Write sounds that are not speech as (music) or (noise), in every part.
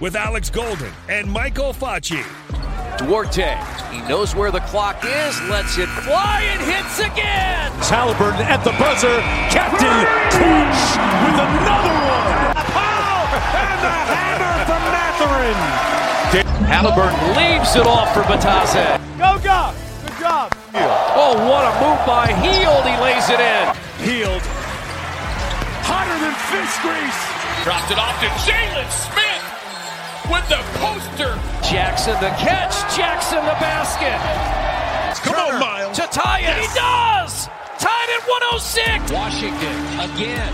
with Alex Golden and Michael Facci. Duarte, he knows where the clock is, lets it fly, and hits again. Halliburton at the buzzer, Captain Clutch with another one. Pow! And the hammer from Mathurin. Halliburton leaves it off for Bitadze. Go, go! Good job. Oh, what a move by Hield. He lays it in. Hield, hotter than fish grease. Dropped it off to Jalen Smith with the poster. Jackson the catch. Jackson the basket. Come on, Miles. To tie it. He does. Tied at 106. Washington again.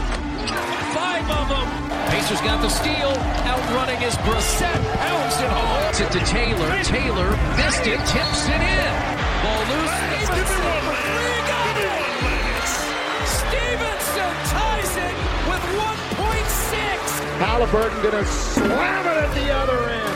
Five of them. Pacers got the steal. Outrunning is Brissett. Pounds it home. To, to Taylor. Taylor missed it. Tips it in. Ball loose. 1.6. Halliburton gonna slam it at the other end.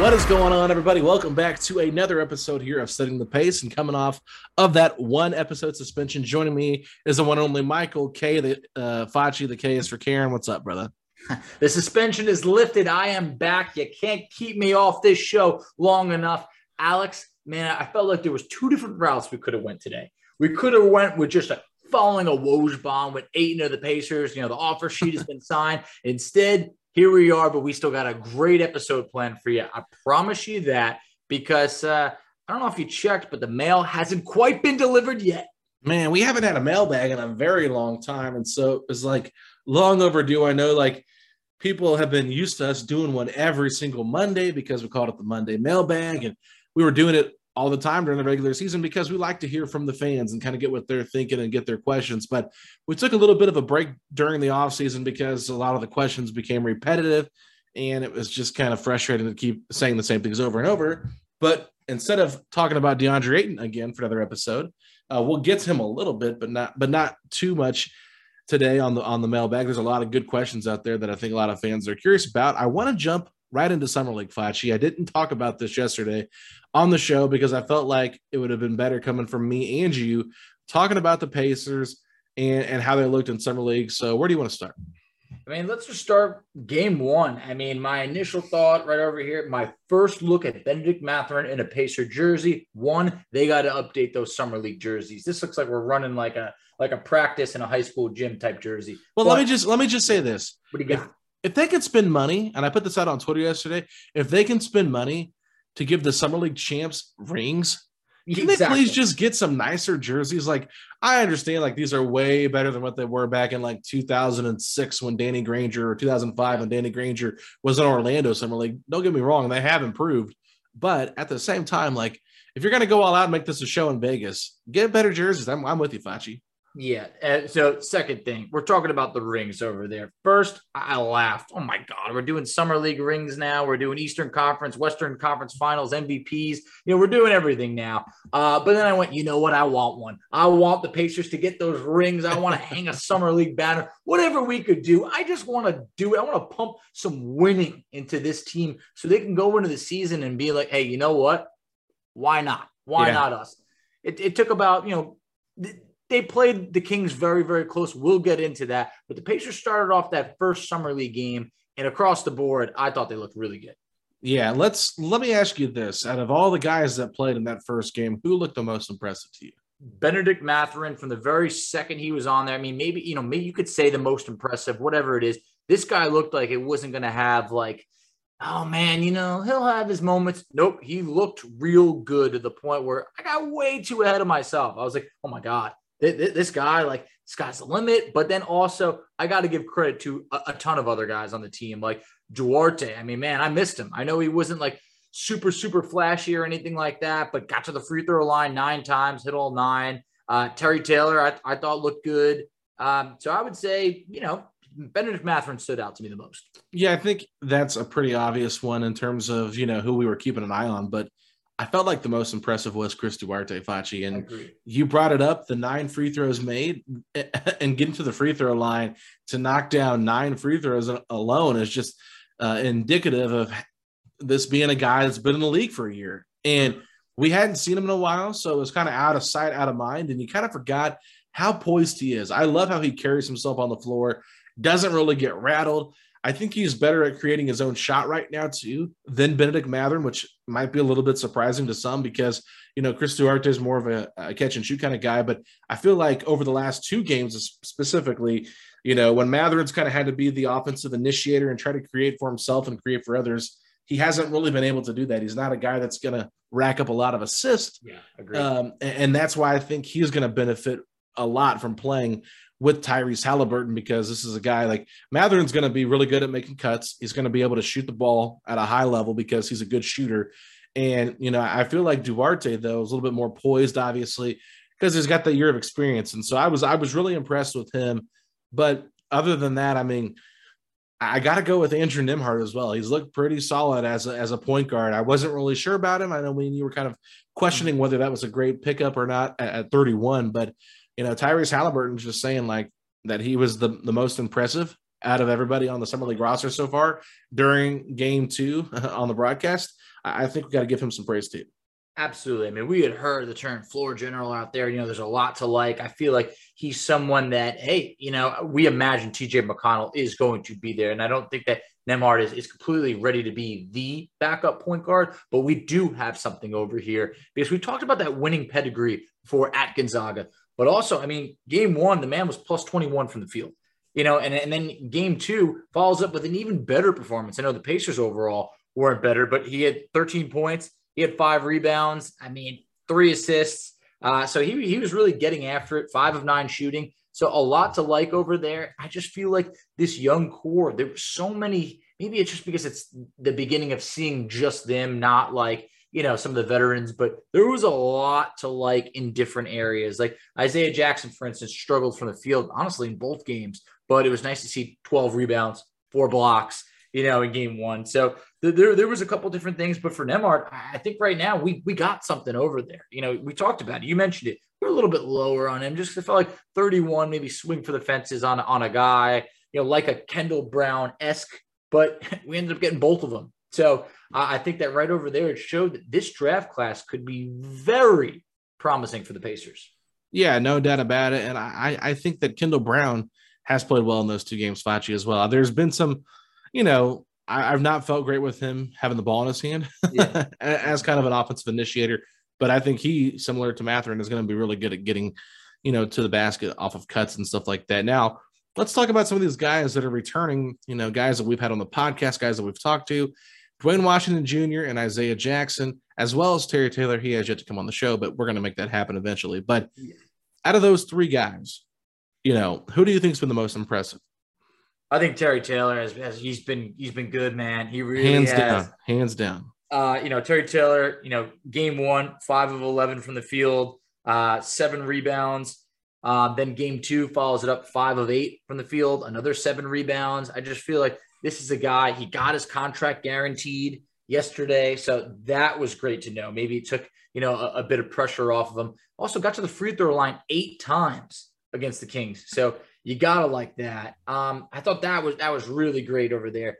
What is going on, everybody? Welcome back to another episode here of Setting the Pace. And coming off of that one episode suspension, joining me is the one and only Michael K. The uh, Facci. The K is for Karen. What's up, brother? (laughs) The suspension is lifted. I am back. You can't keep me off this show long enough. Alex, man, I felt like there was two different routes we could have went today. We could have went with just a following a Woj bomb with Ayton to the Pacers. You know, the offer sheet has been signed. Instead, here we are, but we still got a great episode planned for you. I promise you that because uh, I don't know if you checked, but the mail hasn't quite been delivered yet. Man, we haven't had a mailbag in a very long time. And so it's like long overdue. I know like people have been used to us doing one every single Monday because we called it the Monday mailbag. And we were doing it all the time during the regular season because we like to hear from the fans and kind of get what they're thinking and get their questions. But we took a little bit of a break during the offseason because a lot of the questions became repetitive and it was just kind of frustrating to keep saying the same things over and over. But instead of talking about DeAndre Ayton again for another episode, uh, we'll get to him a little bit, but not but not too much today on the on the mailbag. There's a lot of good questions out there that I think a lot of fans are curious about. I want to jump right into Summer League Facci. I didn't talk about this yesterday on the show because I felt like it would have been better coming from me and you talking about the Pacers and, and how they looked in Summer League. So where do you want to start? I mean, let's just start game one. I mean, my initial thought right over here, my first look at Benedict Mathurin in a Pacer jersey. One, they got to update those summer league jerseys. This looks like we're running like a like a practice in a high school gym type jersey. Well, But let me just let me just say this. what do you got? If they could spend money, and I put this out on Twitter yesterday, if they can spend money to give the Summer League champs rings, can they please just get some nicer jerseys? Like I understand, like these are way better than what they were back in like 2006 when Danny Granger or 2005 when Danny Granger was in Orlando Summer League. Don't get me wrong, they have improved, but at the same time, like if you're gonna go all out and make this a show in Vegas, get better jerseys. I'm, I'm with you, Facci. Yeah. Uh, so, second thing, we're talking about the rings over there. First, I laughed. Oh my God, we're doing summer league rings now. We're doing Eastern Conference, Western Conference Finals, MVPs. You know, we're doing everything now. Uh, but then I went, you know what? I want one. I want the Pacers to get those rings. I want to hang a summer league banner. Whatever we could do, I just want to do it. I want to pump some winning into this team so they can go into the season and be like, hey, you know what? Why not? Why Yeah. not us? It, it took about you know. th- they played the Kings very, very close. We'll get into that. But the Pacers started off that first summer league game, and across the board, I thought they looked really good. Yeah, let's let me ask you this: out of all the guys that played in that first game, who looked the most impressive to you? Benedict Mathurin from the very second he was on there. I mean, maybe you know, maybe you could say the most impressive, whatever it is. This guy looked like it wasn't going to have like, oh man, you know, he'll have his moments. Nope, he looked real good to the point where I got way too ahead of myself. I was like, oh my god, this guy, like, sky's the limit. But then also, I got to give credit to a, a ton of other guys on the team, like Duarte. I mean, man, I missed him. I know he wasn't like super, super flashy or anything like that, but got to the free throw line nine times, hit all nine. Uh, Terry Taylor, I, I thought looked good. Um, so I would say, you know, Benedict Mathurin stood out to me the most. Yeah, I think that's a pretty obvious one in terms of, you know, who we were keeping an eye on. But I felt like the most impressive was Chris Duarte Facci. And you brought it up the nine free throws made (laughs) and getting to the free throw line to knock down nine free throws alone is just uh, indicative of this being a guy that's been in the league for a year. And we hadn't seen him in a while. So it was kind of out of sight, out of mind. And you kind of forgot how poised he is. I love how he carries himself on the floor, doesn't really get rattled. I think he's better at creating his own shot right now too than Benedict Mathurin, which might be a little bit surprising to some because you know Chris Duarte is more of a, a, catch and shoot kind of guy. But I feel like over the last two games specifically, you know, when Mathurin's kind of had to be the offensive initiator and try to create for himself and create for others, he hasn't really been able to do that. He's not a guy that's going to rack up a lot of assists. Yeah, agree. Um, and, and that's why I think he's going to benefit a lot from playing with Tyrese Halliburton because this is a guy like Mathurin's going to be really good at making cuts. He's going to be able to shoot the ball at a high level because he's a good shooter. And, you know, I feel like Duarte, though, is a little bit more poised, obviously, because he's got that year of experience. And so I was, I was really impressed with him. But other than that, I mean, I got to go with Andrew Nembhard as well. He's looked pretty solid as a, as a point guard. I wasn't really sure about him. I know when you were kind of questioning mm. whether that was a great pickup or not at, at 31, but you know, Tyrese Halliburton's just saying like that he was the, the most impressive out of everybody on the summer league roster so far during game two (laughs) on the broadcast. I think we got to give him some praise too. Absolutely. I mean, we had heard the term floor general out there. You know, there's a lot to like. I feel like he's someone that, hey, you know, we imagine TJ McConnell is going to be there. And I don't think that Nembhard is, is completely ready to be the backup point guard, but we do have something over here because we talked about that winning pedigree for at Gonzaga. But also, I mean, game one, the man was plus 21 from the field, you know, and, and then game two follows up with an even better performance. I know the Pacers overall weren't better, but he had 13 points, he had five rebounds, I mean, three assists. Uh, so he, he was really getting after it, five of nine shooting. So a lot to like over there. I just feel like this young core, there were so many. Maybe it's just because it's the beginning of seeing just them, not like you know, some of the veterans, but there was a lot to like in different areas. Like Isaiah Jackson, for instance, struggled from the field, honestly, in both games, but it was nice to see 12 rebounds, four blocks, you know, in game one. So there, there was a couple different things, but for Nembhard, I think right now we we got something over there. You know, we talked about it. You mentioned it. We're a little bit lower on him, just I felt like 31, maybe swing for the fences on on a guy, you know, like a Kendall Brown esque, but (laughs) we ended up getting both of them. So uh, I think that right over there, it showed that this draft class could be very promising for the Pacers. Yeah, no doubt about it. And I, I think that Kendall Brown has played well in those two games, Facci as well. There's been some, you know, I, have not felt great with him having the ball in his hand (laughs) yeah. as kind of an offensive initiator. But I think he, similar to Mathurin, is going to be really good at getting, you know, to the basket off of cuts and stuff like that. Now, let's talk about some of these guys that are returning, you know, guys that we've had on the podcast, guys that we've talked to. Duane Washington Jr. and Isaiah Jackson, as well as Terry Taylor. He has yet to come on the show, but we're going to make that happen eventually. But out of those three guys, you know, who do you think's been the most impressive? I think Terry Taylor has, has he's been he's been good, man. He really hands has. down, hands down. Uh, you know, Terry Taylor, you know, game one, five of eleven from the field, uh, seven rebounds. Uh, then game two follows it up five of eight from the field, another seven rebounds. I just feel like this is a guy, he got his contract guaranteed yesterday. So that was great to know. Maybe it took, you know, a, a bit of pressure off of him. Also got to the free throw line eight times against the Kings. So you gotta like that. Um, I thought that was that was really great over there.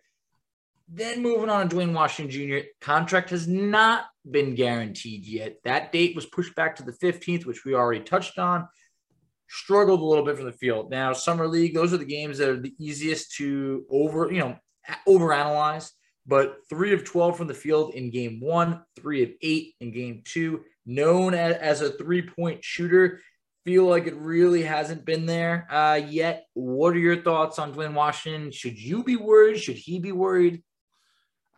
Then moving on to Duane Washington Jr. Contract has not been guaranteed yet. That date was pushed back to the 15th, which we already touched on. Struggled a little bit from the field. Now, summer league, those are the games that are the easiest to over, you know, overanalyze. But three of 12 from the field in game one, three of eight in game two, known as, as a three point shooter. Feel like it really hasn't been there uh, yet. What are your thoughts on Duane Washington? Should you be worried? Should he be worried?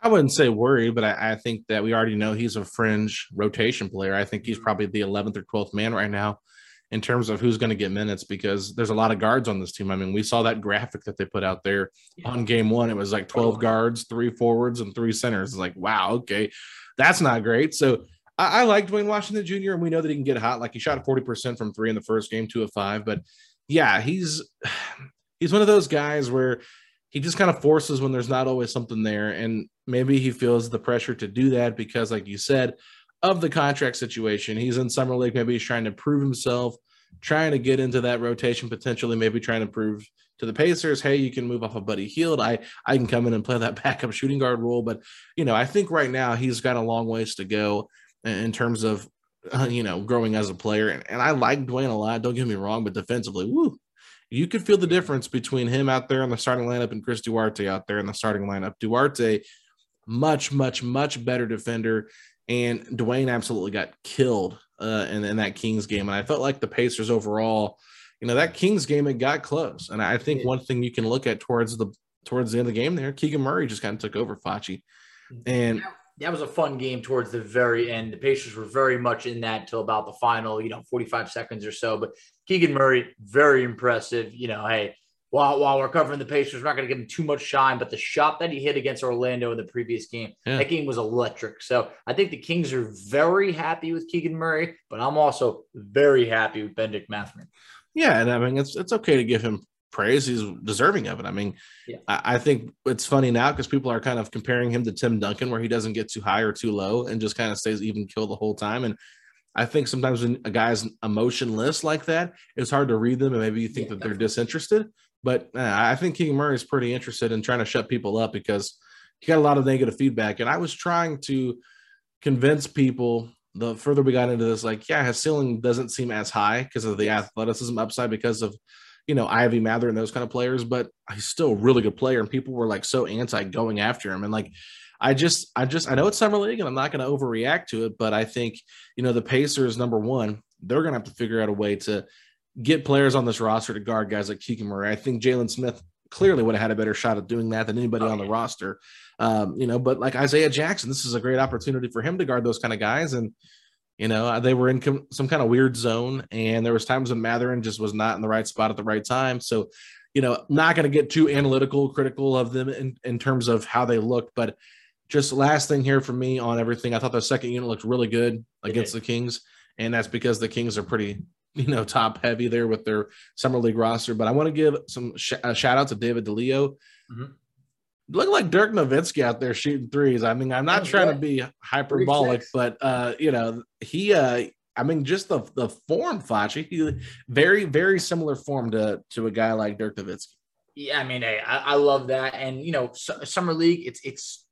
I wouldn't say worried, but I, I, think that we already know he's a fringe rotation player. I think he's mm-hmm. probably the 11th or 12th man right now in terms of who's going to get minutes because there's a lot of guards on this team. I mean, we saw that graphic that they put out there yeah. on game one. It was like 12 guards, three forwards, and three centers. It's like, wow, okay, that's not great. So I, I like Duane Washington Jr., and we know that he can get hot. Like he shot 40% from three in the first game, two of five. But yeah, he's (sighs) he's one of those guys where he just kind of forces when there's not always something there. And maybe he feels the pressure to do that because, like you said, of the contract situation. He's in summer league. Maybe he's trying to prove himself, trying to get into that rotation, potentially, maybe trying to prove to the Pacers, hey, you can move off of Buddy Hield. I I can come in and play that (laughs) backup shooting guard role. But you know, I think right now he's got a long ways to go in terms of uh, you know growing as a player. And, and I like Duane a lot. Don't get me wrong, but defensively, woo, you could feel the difference between him out there in the starting lineup and Chris Duarte out there in the starting lineup. Duarte, much, much, much better defender. And Duane absolutely got killed uh, in, in that Kings game. And I felt like the Pacers overall, you know, that Kings game, it got close. And I think one thing you can look at towards the towards the end of the game there, Keegan Murray just kind of took over Facci. And that was a fun game towards the very end. The Pacers were very much in that until about the final, you know, 45 seconds or so. But Keegan Murray, very impressive. You know, hey, while, while we're covering the Pacers, we're not going to give him too much shine, but the shot that he hit against Orlando in the previous game, yeah. that game was electric. So I think the Kings are very happy with Keegan Murray, but I'm also very happy with Benedict Mathurin. Yeah, and I mean it's it's okay to give him praise. He's deserving of it. I mean, yeah. I, I, think it's funny now because people are kind of comparing him to Tim Duncan, where he doesn't get too high or too low and just kind of stays even kill the whole time. And I think sometimes when a guy's emotionless like that, it's hard to read them and maybe you think yeah, that they're disinterested. But uh, I think Keegan Murray is pretty interested in trying to shut people up because he got a lot of negative feedback. And I was trying to convince people the further we got into this, like, yeah, his ceiling doesn't seem as high because of the athleticism upside because of you know, Ivey Mathurin those kind of players, but he's still a really good player. And people were like so anti going after him. And like, I just, I just, I know it's summer league and I'm not going to overreact to it, but I think, you know, the Pacers, number one, they're going to have to figure out a way to get players on this roster to guard guys like Keegan Murray. I think Jalen Smith clearly would have had a better shot at doing that than anybody oh, on the roster. Um, you know, but like Isaiah Jackson, this is a great opportunity for him to guard those kind of guys. And, you know, uh, they were in com- some kind of weird zone, and there was times when Mathurin just was not in the right spot at the right time. So, you know, not going to get too analytical, critical of them in, in terms of how they looked, but just last thing here for me on everything. I thought the second unit looked really good against the Kings, and that's because the Kings are pretty, you know, top heavy there with their summer league roster. But I want to give some sh- a shout out to David DeLeo. Mm-hmm look like Dirk Nowitzki out there shooting threes. I mean, I'm not trying to be hyperbolic, but uh, you know, he uh I mean, just the the form, Facci, he very, very similar form to to a guy like Dirk Nowitzki. Yeah, I mean, hey, I, I love that. And you know, summer league, it's it's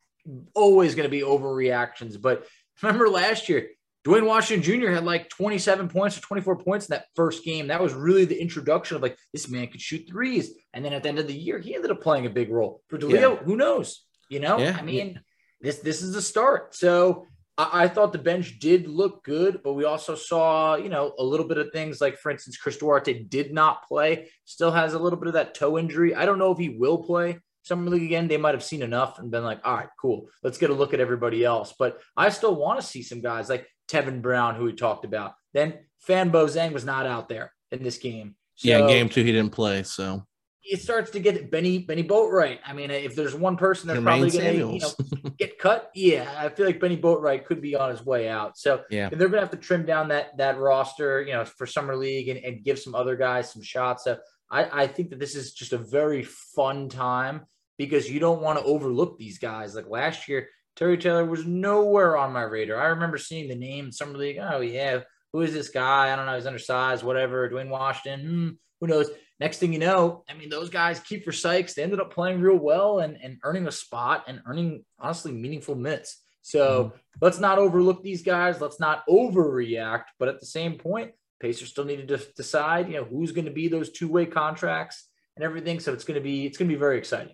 always going to be overreactions. But (laughs) remember last year, Duane Washington Jr. had like 27 points or 24 points in that first game. That was really the introduction of like this man could shoot threes. And then at the end of the year, he ended up playing a big role. For DeLeo, yeah. who knows? You know, yeah. I mean, this this is the start. So I, I, thought the bench did look good, but we also saw, you know, a little bit of things like, for instance, Chris Duarte did not play, still has a little bit of that toe injury. I don't know if he will play summer league again. They might have seen enough and been like, all right, cool, let's get a look at everybody else. But I still want to see some guys like Tevin Brown, who we talked about. Then Fanbo Zeng was not out there in this game. So yeah, game two he didn't play. So it starts to get Benny Bennie Boatwright. I mean, if there's one person that's probably going to you know, (laughs) get cut, yeah, I feel like Bennie Boatwright could be on his way out. So yeah, they're going to have to trim down that that roster, you know, for summer league and, and give some other guys some shots. So I, I think that this is just a very fun time because you don't want to overlook these guys. Like last year, Terry Taylor was nowhere on my radar. I remember seeing the name summer league. Oh yeah, who is this guy? I don't know. He's undersized, whatever. Duane Washington. Hmm, who knows? Next thing you know, I mean, those guys, Keifer Sykes, they ended up playing real well and, and earning a spot and earning honestly meaningful minutes. So mm-hmm. let's not overlook these guys. Let's not overreact. But at the same point, Pacers still needed to decide, you know, who's going to be those two way contracts and everything. So it's going to be it's going to be very exciting.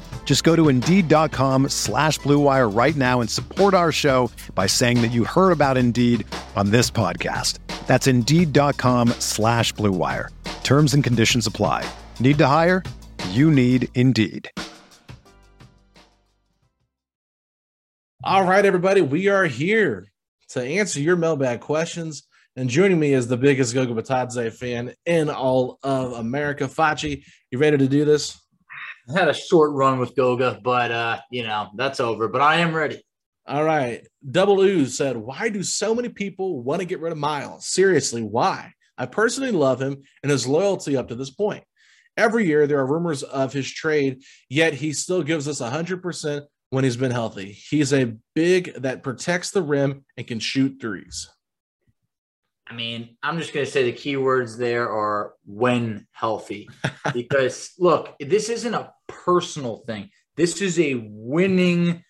Just go to Indeed.com slash BlueWire right now and support our show by saying that you heard about Indeed on this podcast. That's Indeed.com slash BlueWire. Terms and conditions apply. Need to hire? You need Indeed. All right, everybody, we are here to answer your mailbag questions. And joining me is the biggest Goga Bitadze fan in all of America. Facci, you ready to do this? I had a short run with Goga, but uh, you know, that's over. But I am ready. All right. Double Ooze said, Why do so many people want to get rid of Miles? Seriously, why? I personally love him and his loyalty up to this point. Every year there are rumors of his trade, yet he still gives us 100% when he's been healthy. He's a big that protects the rim and can shoot threes. I mean, I'm just going to say the key words there are when healthy. (laughs) because look, this isn't a personal thing. This is a winning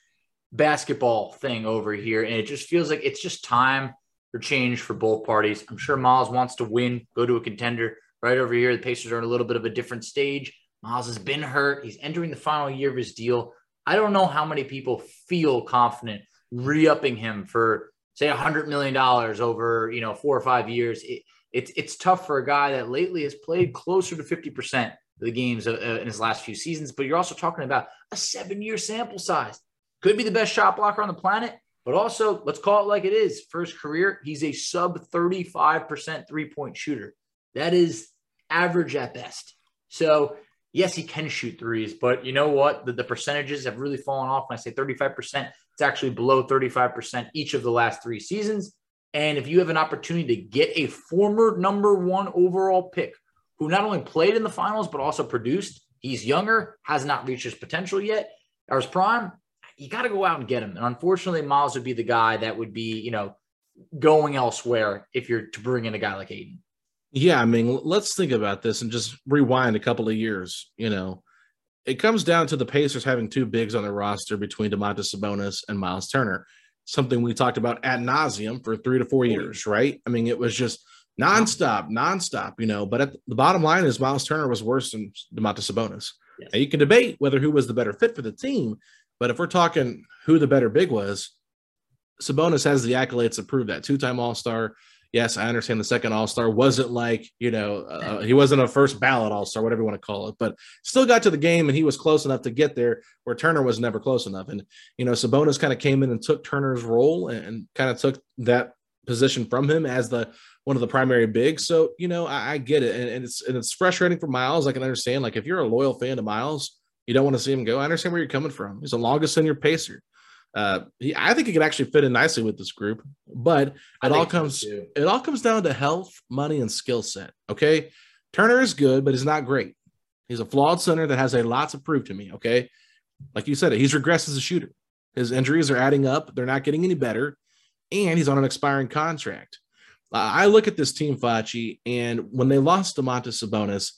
basketball thing over here. And it just feels like it's just time for change for both parties. I'm sure Miles wants to win, go to a contender. Right over here, the Pacers are in a little bit of a different stage. Miles has been hurt. He's entering the final year of his deal. I don't know how many people feel confident re-upping him for say a hundred million dollars over you know four or five years. It, it's it's tough for a guy that lately has played closer to fifty percent the games uh, in his last few seasons. But you're also talking about a seven-year sample size. Could be the best shot blocker on the planet, but also let's call it like it is. His career, he's a sub thirty-five percent three-point shooter. That is average at best. So yes, he can shoot threes, but you know what? The, the percentages have really fallen off. When I say 35%, it's actually below 35% each of the last three seasons. And if you have an opportunity to get a former number one overall pick who not only played in the finals, but also produced, he's younger, has not reached his potential yet, or his prime, you got to go out and get him. And unfortunately, Miles would be the guy that would be, you know, going elsewhere if you're to bring in a guy like Ayton. Yeah, I mean, let's think about this and just rewind a couple of years. You know, it comes down to the Pacers having two bigs on their roster between Domantas Sabonis and Miles Turner, something we talked about ad nauseum for three to four years, right? I mean, it was just nonstop, nonstop, you know. But at the bottom line is Miles Turner was worse than Domantas Sabonis. Yes. Now you can debate whether who was the better fit for the team, but if we're talking who the better big was, Sabonis has the accolades to prove that two-time All-Star, yes, I understand the second All Star wasn't like you know uh, he wasn't a first ballot All Star, whatever you want to call it, but still got to the game and he was close enough to get there where Turner was never close enough. And you know Sabonis kind of came in and took Turner's role and, and kind of took that position from him as the one of the primary bigs. So you know I, I get it, and, and, it's and it's frustrating for Miles. I can understand like if you're a loyal fan of Miles. You don't want to see him go. I understand where you're coming from. He's the longest in your pacer. Uh, he, I think he could actually fit in nicely with this group, but it all comes it all comes down to health, money, and skill set. Okay, Turner is good, but he's not great. He's a flawed center that has a lot to prove to me. Okay, like you said, he's regressed as a shooter. His injuries are adding up; they're not getting any better, and he's on an expiring contract. I look at this team, Facci, and when they lost Domantas Sabonis,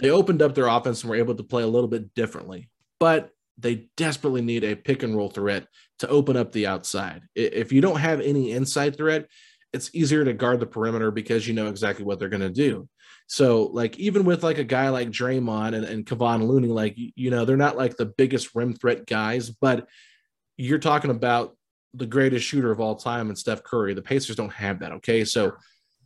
they opened up their offense and were able to play a little bit differently. But they desperately need a pick and roll threat to open up the outside. If you don't have any inside threat, it's easier to guard the perimeter because you know exactly what they're going to do. So, like, even with like a guy like Draymond and, and Kevon Looney, like, you know, they're not like the biggest rim threat guys, but you're talking about the greatest shooter of all time and Steph Curry. The Pacers don't have that. Okay. So,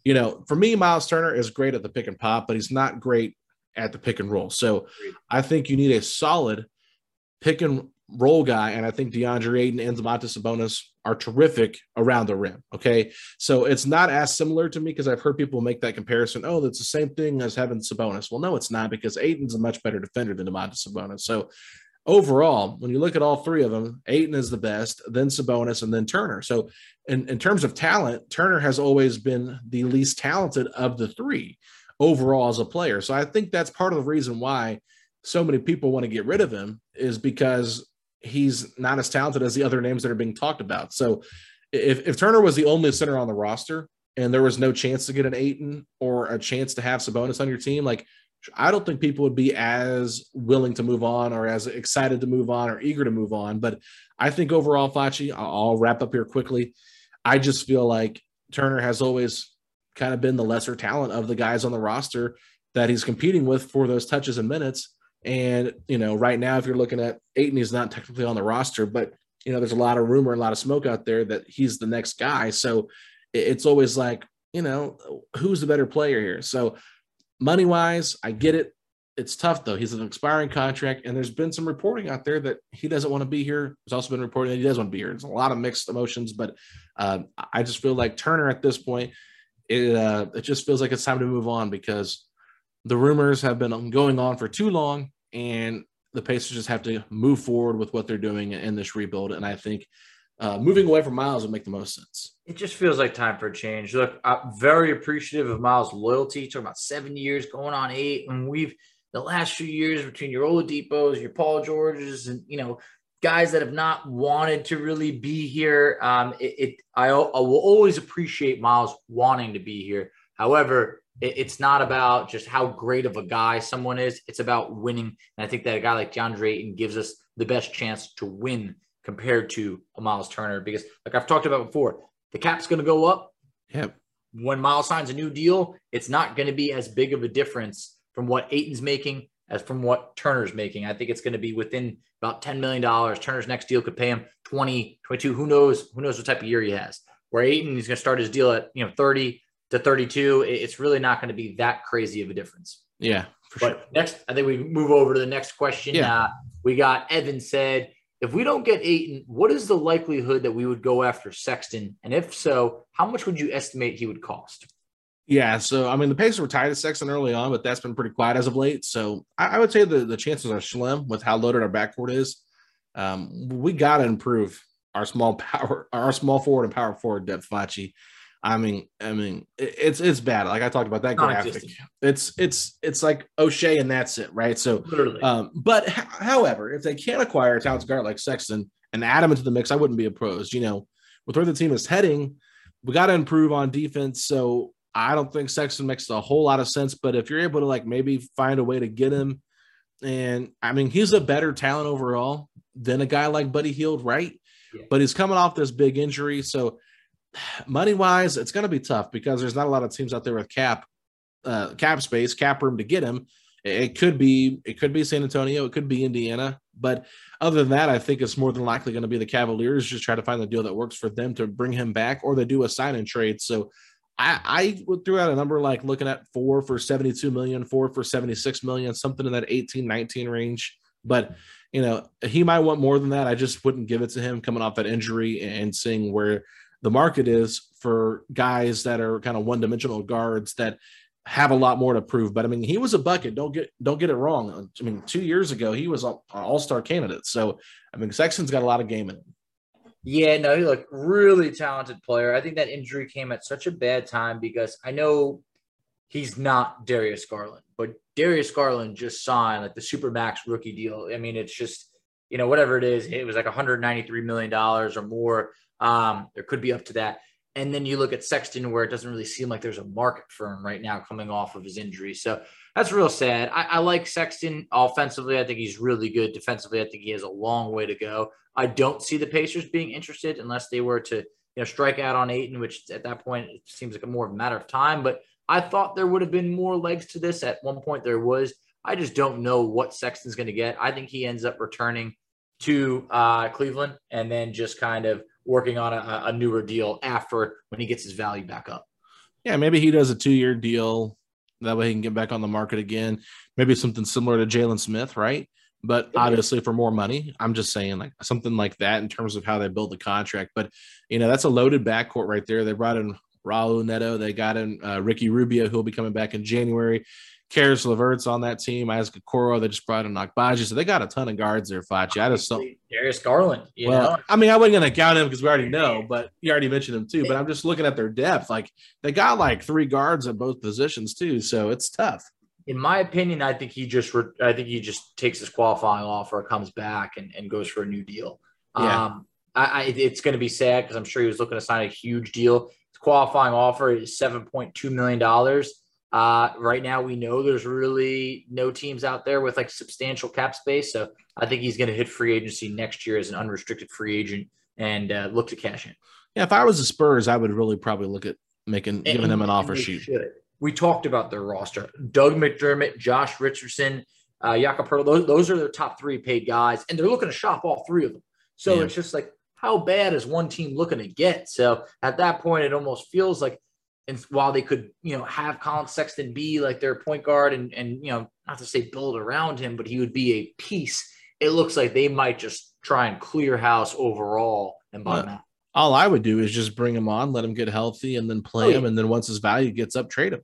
you know, for me, Miles Turner is great at the pick and pop, but he's not great at the pick and roll. So I think you need a solid pick and roll guy, and I think DeAndre Ayton and Domantas Sabonis are terrific around the rim. Okay, so it's not as similar to me because I've heard people make that comparison. Oh, that's the same thing as having Sabonis. Well, no, it's not because Ayton's a much better defender than Domantas Sabonis. So overall, when you look at all three of them, Ayton is the best, then Sabonis, and then Turner. So in, in terms of talent, Turner has always been the least talented of the three overall as a player. So I think that's part of the reason why so many people want to get rid of him is because he's not as talented as the other names that are being talked about. So if, if Turner was the only center on the roster and there was no chance to get an Ayton or a chance to have Sabonis on your team, like I don't think people would be as willing to move on or as excited to move on or eager to move on. But I think overall, Facci, I'll wrap up here quickly. I just feel like Turner has always kind of been the lesser talent of the guys on the roster that he's competing with for those touches and minutes. And, you know, right now, if you're looking at Ayton, he's not technically on the roster, but, you know, there's a lot of rumor and a lot of smoke out there that he's the next guy. So it's always like, you know, who's the better player here? So money wise, I get it. It's tough though. He's an expiring contract, and there's been some reporting out there that he doesn't want to be here. There's also been reporting that he does want to be here. There's a lot of mixed emotions, but um, I just feel like Turner at this point, it uh, it just feels like it's time to move on because the rumors have been going on for too long, and the Pacers just have to move forward with what they're doing in this rebuild. And I think uh, moving away from Miles would make the most sense. It just feels like time for a change. Look, I'm very appreciative of Miles' loyalty. Talking about seven years, going on eight, and we've the last few years between your Oladipos, your Paul Georges, and you know guys that have not wanted to really be here. Um, it, it I, I, will always appreciate Miles wanting to be here. However, it, it's not about just how great of a guy someone is. It's about winning, and I think that a guy like DeAndre Ayton gives us the best chance to win compared to a Miles Turner because, like I've talked about before, the cap's going to go up. Yep. When Miles signs a new deal, it's not going to be as big of a difference from what Ayton's making as from what Turner's making. I think it's going to be within about $10 million. Turner's next deal could pay him 20, 22. Who knows? Who knows what type of year he has? Where Ayton, he's going to start his deal at, you know, 30 to 32. It's really not going to be that crazy of a difference. Yeah. but sure. next, I think we move over to the next question. Yeah. Uh, we got Evan said, if we don't get Ayton, what is the likelihood that we would go after Sexton? And if so, how much would you estimate he would cost? Yeah, so I mean the Pacers were tied to Sexton early on, but that's been pretty quiet as of late. So I, I would say the, the chances are slim with how loaded our backcourt is. Um, we got to improve our small power, our small forward and power forward depth, Facci. I mean, I mean, it's it's bad. Like I talked about that graphic. It's it's it's like Oshae and that's it, right? So, Literally. Um, but h- however, if they can't acquire a talented guard like Sexton and add him into the mix, I wouldn't be opposed. You know, with where the team is heading, we got to improve on defense. So I don't think Sexton makes a whole lot of sense. But if you're able to like maybe find a way to get him, and I mean, he's a better talent overall than a guy like Buddy Hield, right? Yeah. But he's coming off this big injury, so money wise, it's going to be tough because there's not a lot of teams out there with cap uh, cap space, cap room to get him. It could be it could be San Antonio, it could be Indiana, but other than that, I think it's more than likely going to be the Cavaliers. Just try to find the deal that works for them to bring him back, or they do a sign and trade. So I, I throw out a number like looking at four for 72 million, four for 76 million, something in that 18, 19 range. But you know, he might want more than that. I just wouldn't give it to him coming off that injury and seeing where the market is for guys that are kind of one-dimensional guards that have a lot more to prove. But I mean, he was a bucket. Don't get don't get it wrong. I mean, two years ago he was an all-star candidate. So I mean, Sexton's got a lot of game in him. Yeah, no, he looked really talented player. I think that injury came at such a bad time because I know he's not Darius Garland, but Darius Garland just signed like the super max rookie deal. I mean, it's just you know whatever it is, it was like 193 million dollars or more. Um, there could be up to that. And then you look at Sexton, where it doesn't really seem like there's a market for him right now coming off of his injury. So that's real sad. I, I, like Sexton offensively. I think he's really good. Defensively, I think he has a long way to go. I don't see the Pacers being interested unless they were to, you know, strike out on Ayton, which at that point it seems like a more of a matter of time. But I thought there would have been more legs to this. At one point, there was. I just don't know what Sexton's going to get. I think he ends up returning to uh, Cleveland and then just kind of working on a, a newer deal after when he gets his value back up. Yeah, maybe he does a two year deal. That way he can get back on the market again. Maybe something similar to Jalen Smith, right? but obviously for more money. I'm just saying like something like that in terms of how they build the contract. But you know, that's a loaded backcourt right there. They brought in Raul Neto. They got in uh, Ricky Rubio, who'll be coming back in January. Caris LeVert's on that team. Isaac Okoro, they just brought in Agbaji. So they got a ton of guards there, Facci. I just don't. Darius Garland. You well, know? I mean, I wasn't going to count him because we already know, but you already mentioned him too. But I'm just looking at their depth. Like they got like three guards at both positions too. So it's tough. In my opinion, I think he just re- I think he just takes his qualifying offer, comes back, and, and goes for a new deal. Yeah. Um, I, I, it's going to be sad because I'm sure he was looking to sign a huge deal. His qualifying offer is seven point two million dollars. Uh, right now, we know there's really no teams out there with like substantial cap space. So I think he's going to hit free agency next year as an unrestricted free agent and uh, look to cash in. Yeah, if I was the Spurs, I would really probably look at making giving And- him an offer sheet. should. We talked about their roster: Doug McDermott, Josh Richardson, uh, Jakob Poeltl. Those, those are their top three paid guys, and they're looking to shop all three of them. So Yeah. it's just like, how bad is one team looking to get? So at that point, it almost feels like, and while they could, you know, have Collin Sexton be like their point guard, and and you know, not to say build around him, but he would be a piece. It looks like they might just try and clear house overall and bottom Uh, out. All I would do is just bring him on, let him get healthy, and then play Oh, yeah. him. And then once his value gets up, trade him.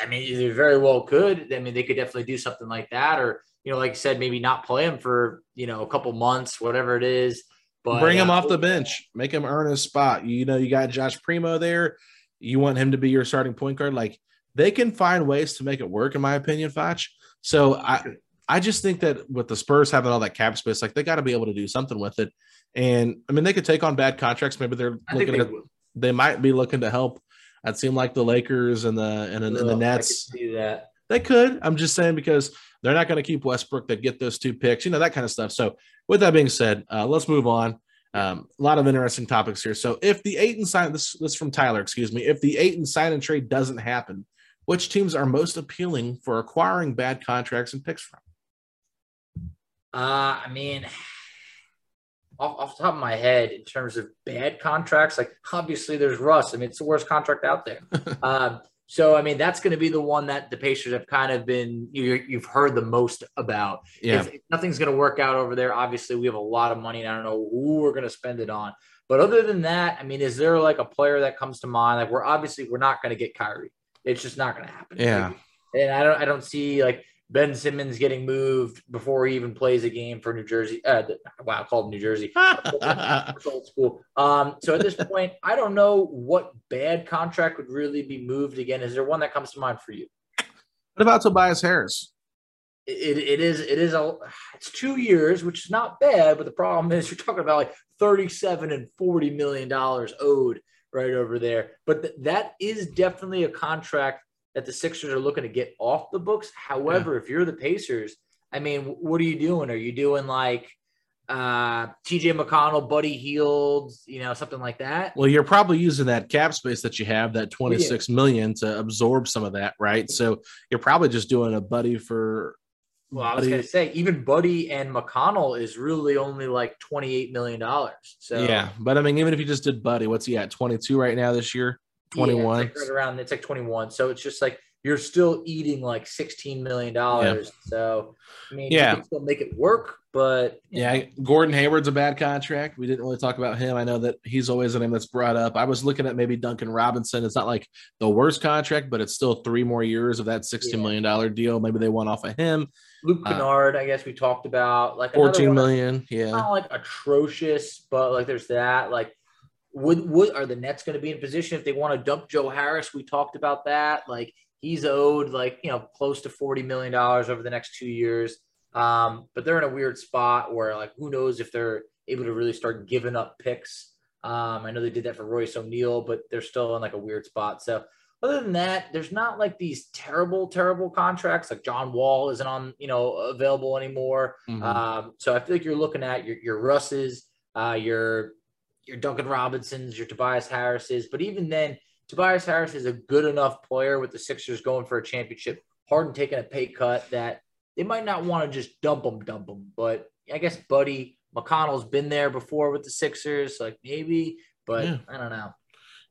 I mean, they very well could. I mean, they could definitely do something like that, or you know, like I said, maybe not play him for you know a couple months, whatever it is. But Bring him uh, off the bench, make him earn his spot. You know, you got Josh Primo there. You want him to be your starting point guard. Like they can find ways to make it work, in my opinion, Foch. So I, I just think that with the Spurs having all that cap space, like they got to be able to do something with it. And I mean, they could take on bad contracts. Maybe they're I looking they at. They might be looking to help. It seemed like the Lakers and the and, and the I could Nets. They could. I'm just saying because they're not going to keep Westbrook. They get those two picks, you know, that kind of stuff. So, with that being said, uh, let's move on. Um, a lot of interesting topics here. So, if the Ayton sign this, this is from Tyler, excuse me, if the Ayton sign and trade doesn't happen, which teams are most appealing for acquiring bad contracts and picks from? Uh, I mean, off, off the top of my head, in terms of bad contracts, like obviously there's Russ. I mean, it's the worst contract out there. (laughs) um, so I mean, that's going to be the one that the Pacers have kind of been you, you've heard the most about. Yeah. If, if nothing's going to work out over there, obviously we have a lot of money, and I don't know who we're going to spend it on. But other than that, I mean, is there like a player that comes to mind? Like we're obviously we're not going to get Kyrie. It's just not going to happen. Yeah. And I don't I don't see like Ben Simmons getting moved before he even plays a game for New Jersey. Uh, wow, called New Jersey. (laughs) Old school. Um, so at this point, I don't know what bad contract would really be moved again. Is there one that comes to mind for you? What about Tobias Harris? It, it is it is a it's two years, which is not bad, but the problem is you're talking about like 37 and 40 million dollars owed right over there. But th- that is definitely a contract that the Sixers are looking to get off the books. However, if you're the Pacers, I mean, what are you doing? Are you doing like uh TJ McConnell, Buddy Hield, you know, something like that? Well, you're probably using that cap space that you have, that twenty six million, to absorb some of that, right? So you're probably just doing a buddy for. Well, I was going to say, even Buddy and McConnell is really only like $28 million. So, yeah, but I mean, even if you just did buddy, what's he at? Twenty two right now this year. Yeah, it's 21. like right around, it's like 21. So it's just like you're still eating like $16 million. So, I mean, Yeah. you still make it work, but Yeah, know, Gordon Hayward's a bad contract. We didn't really talk about him. I know that he's always a name that's brought up. I was looking at maybe Duncan Robinson. It's not like the worst contract, but it's still three more years of that sixty Yeah. million dollar deal. Maybe they went off of him. Luke Uh, Kennard, I guess we talked about like another Fourteen one that's million. Yeah. Not like atrocious, but like there's that. Like, would would are the Nets going to be in position if they want to dump Joe Harris? We talked about that. Like he's owed like you know close to forty million dollars over the next two years. Um, but they're in a weird spot where like who knows if they're able to really start giving up picks. Um, I know they did that for Royce O'Neale, but they're still in like a weird spot. So other than that, there's not like these terrible, terrible contracts. Like John Wall isn't on, you know, available anymore. Mhm. Um, so I feel like you're looking at your your Russes, uh, your your Duncan Robinsons, your Tobias Harrises. But even then, Tobias Harris is a good enough player with the Sixers going for a championship. Harden taking a pay cut that they might not want to just dump him, dump him. But I guess Buddy McConnell's been there before with the Sixers, like maybe, but Yeah. I don't know.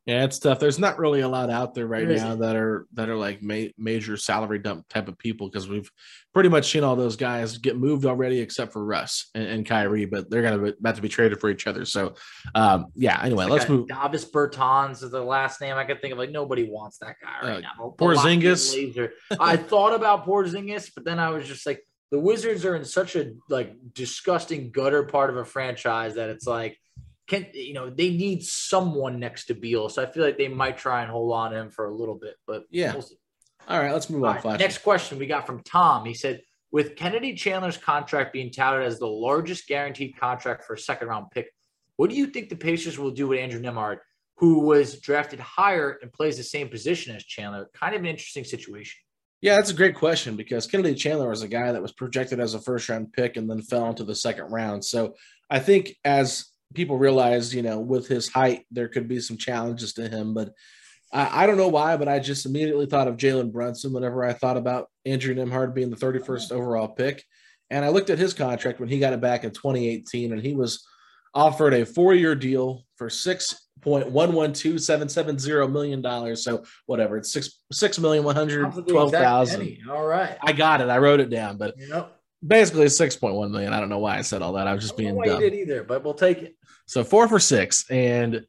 Yeah, it's tough. There's not really a lot out there right There now that are that are like ma- major salary dump type of people because we've pretty much seen all those guys get moved already, except for Russ and, and Kyrie, but they're gonna be about to be traded for each other. So, um, yeah. Anyway, Like let's move. Davis Bertans is the last name I could think of. Like nobody wants that guy right Uh, now. Porzingis. (laughs) I thought about Porzingis, but then I was just like, the Wizards are in such a like disgusting gutter part of a franchise that it's like, can you know they need someone next to Beal, so I feel like they might try and hold on to him for a little bit. But Yeah. we'll see. All right, let's move All on. right, next question we got from Tom. He said, with Kennedy Chandler's contract being touted as the largest guaranteed contract for a second round pick, what do you think the Pacers will do with Andrew Nembhard, who was drafted higher and plays the same position as Chandler? Kind of an interesting situation. Yeah, that's a great question because Kennedy Chandler was a guy that was projected as a first round pick and then fell into the second round. So I think as people realized, you know, with his height, there could be some challenges to him. But I, I don't know why, but I just immediately thought of Jalen Brunson whenever I thought about Andrew Nembhard being the 31st overall pick. And I looked at his contract when he got it back in 2018, and he was offered a four year deal for six point one one two seven seven zero million dollars. So whatever, it's six six million one hundred twelve thousand. All right. I got it. I wrote it down, but Yep. basically it's six point one million. I don't know why I said all that. I was just I being dumb. did either, but we'll take it. So four for six, and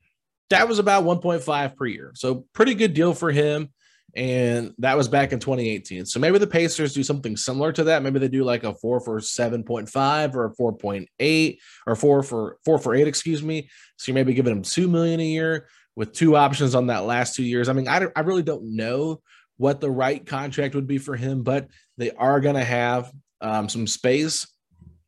that was about 1.5 per year. So pretty good deal for him. And that was back in 2018. So maybe the Pacers do something similar to that. Maybe they do like a four for 7.5 or a 4.8 or four for four for eight, excuse me. So you're maybe giving him two million a year with two options on that last two years. I mean, I, I really don't know what the right contract would be for him, but they are going to have um, some space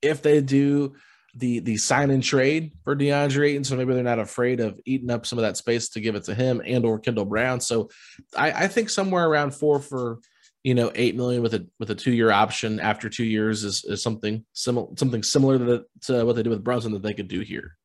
if they do the the sign and trade for DeAndre Ayton. So maybe they're not afraid of eating up some of that space to give it to him and or Kendall Brown. So I, I think somewhere around four for you know eight million with a with a two year option after two years is, is something similar something similar to, the, to what they did with Brunson that they could do here.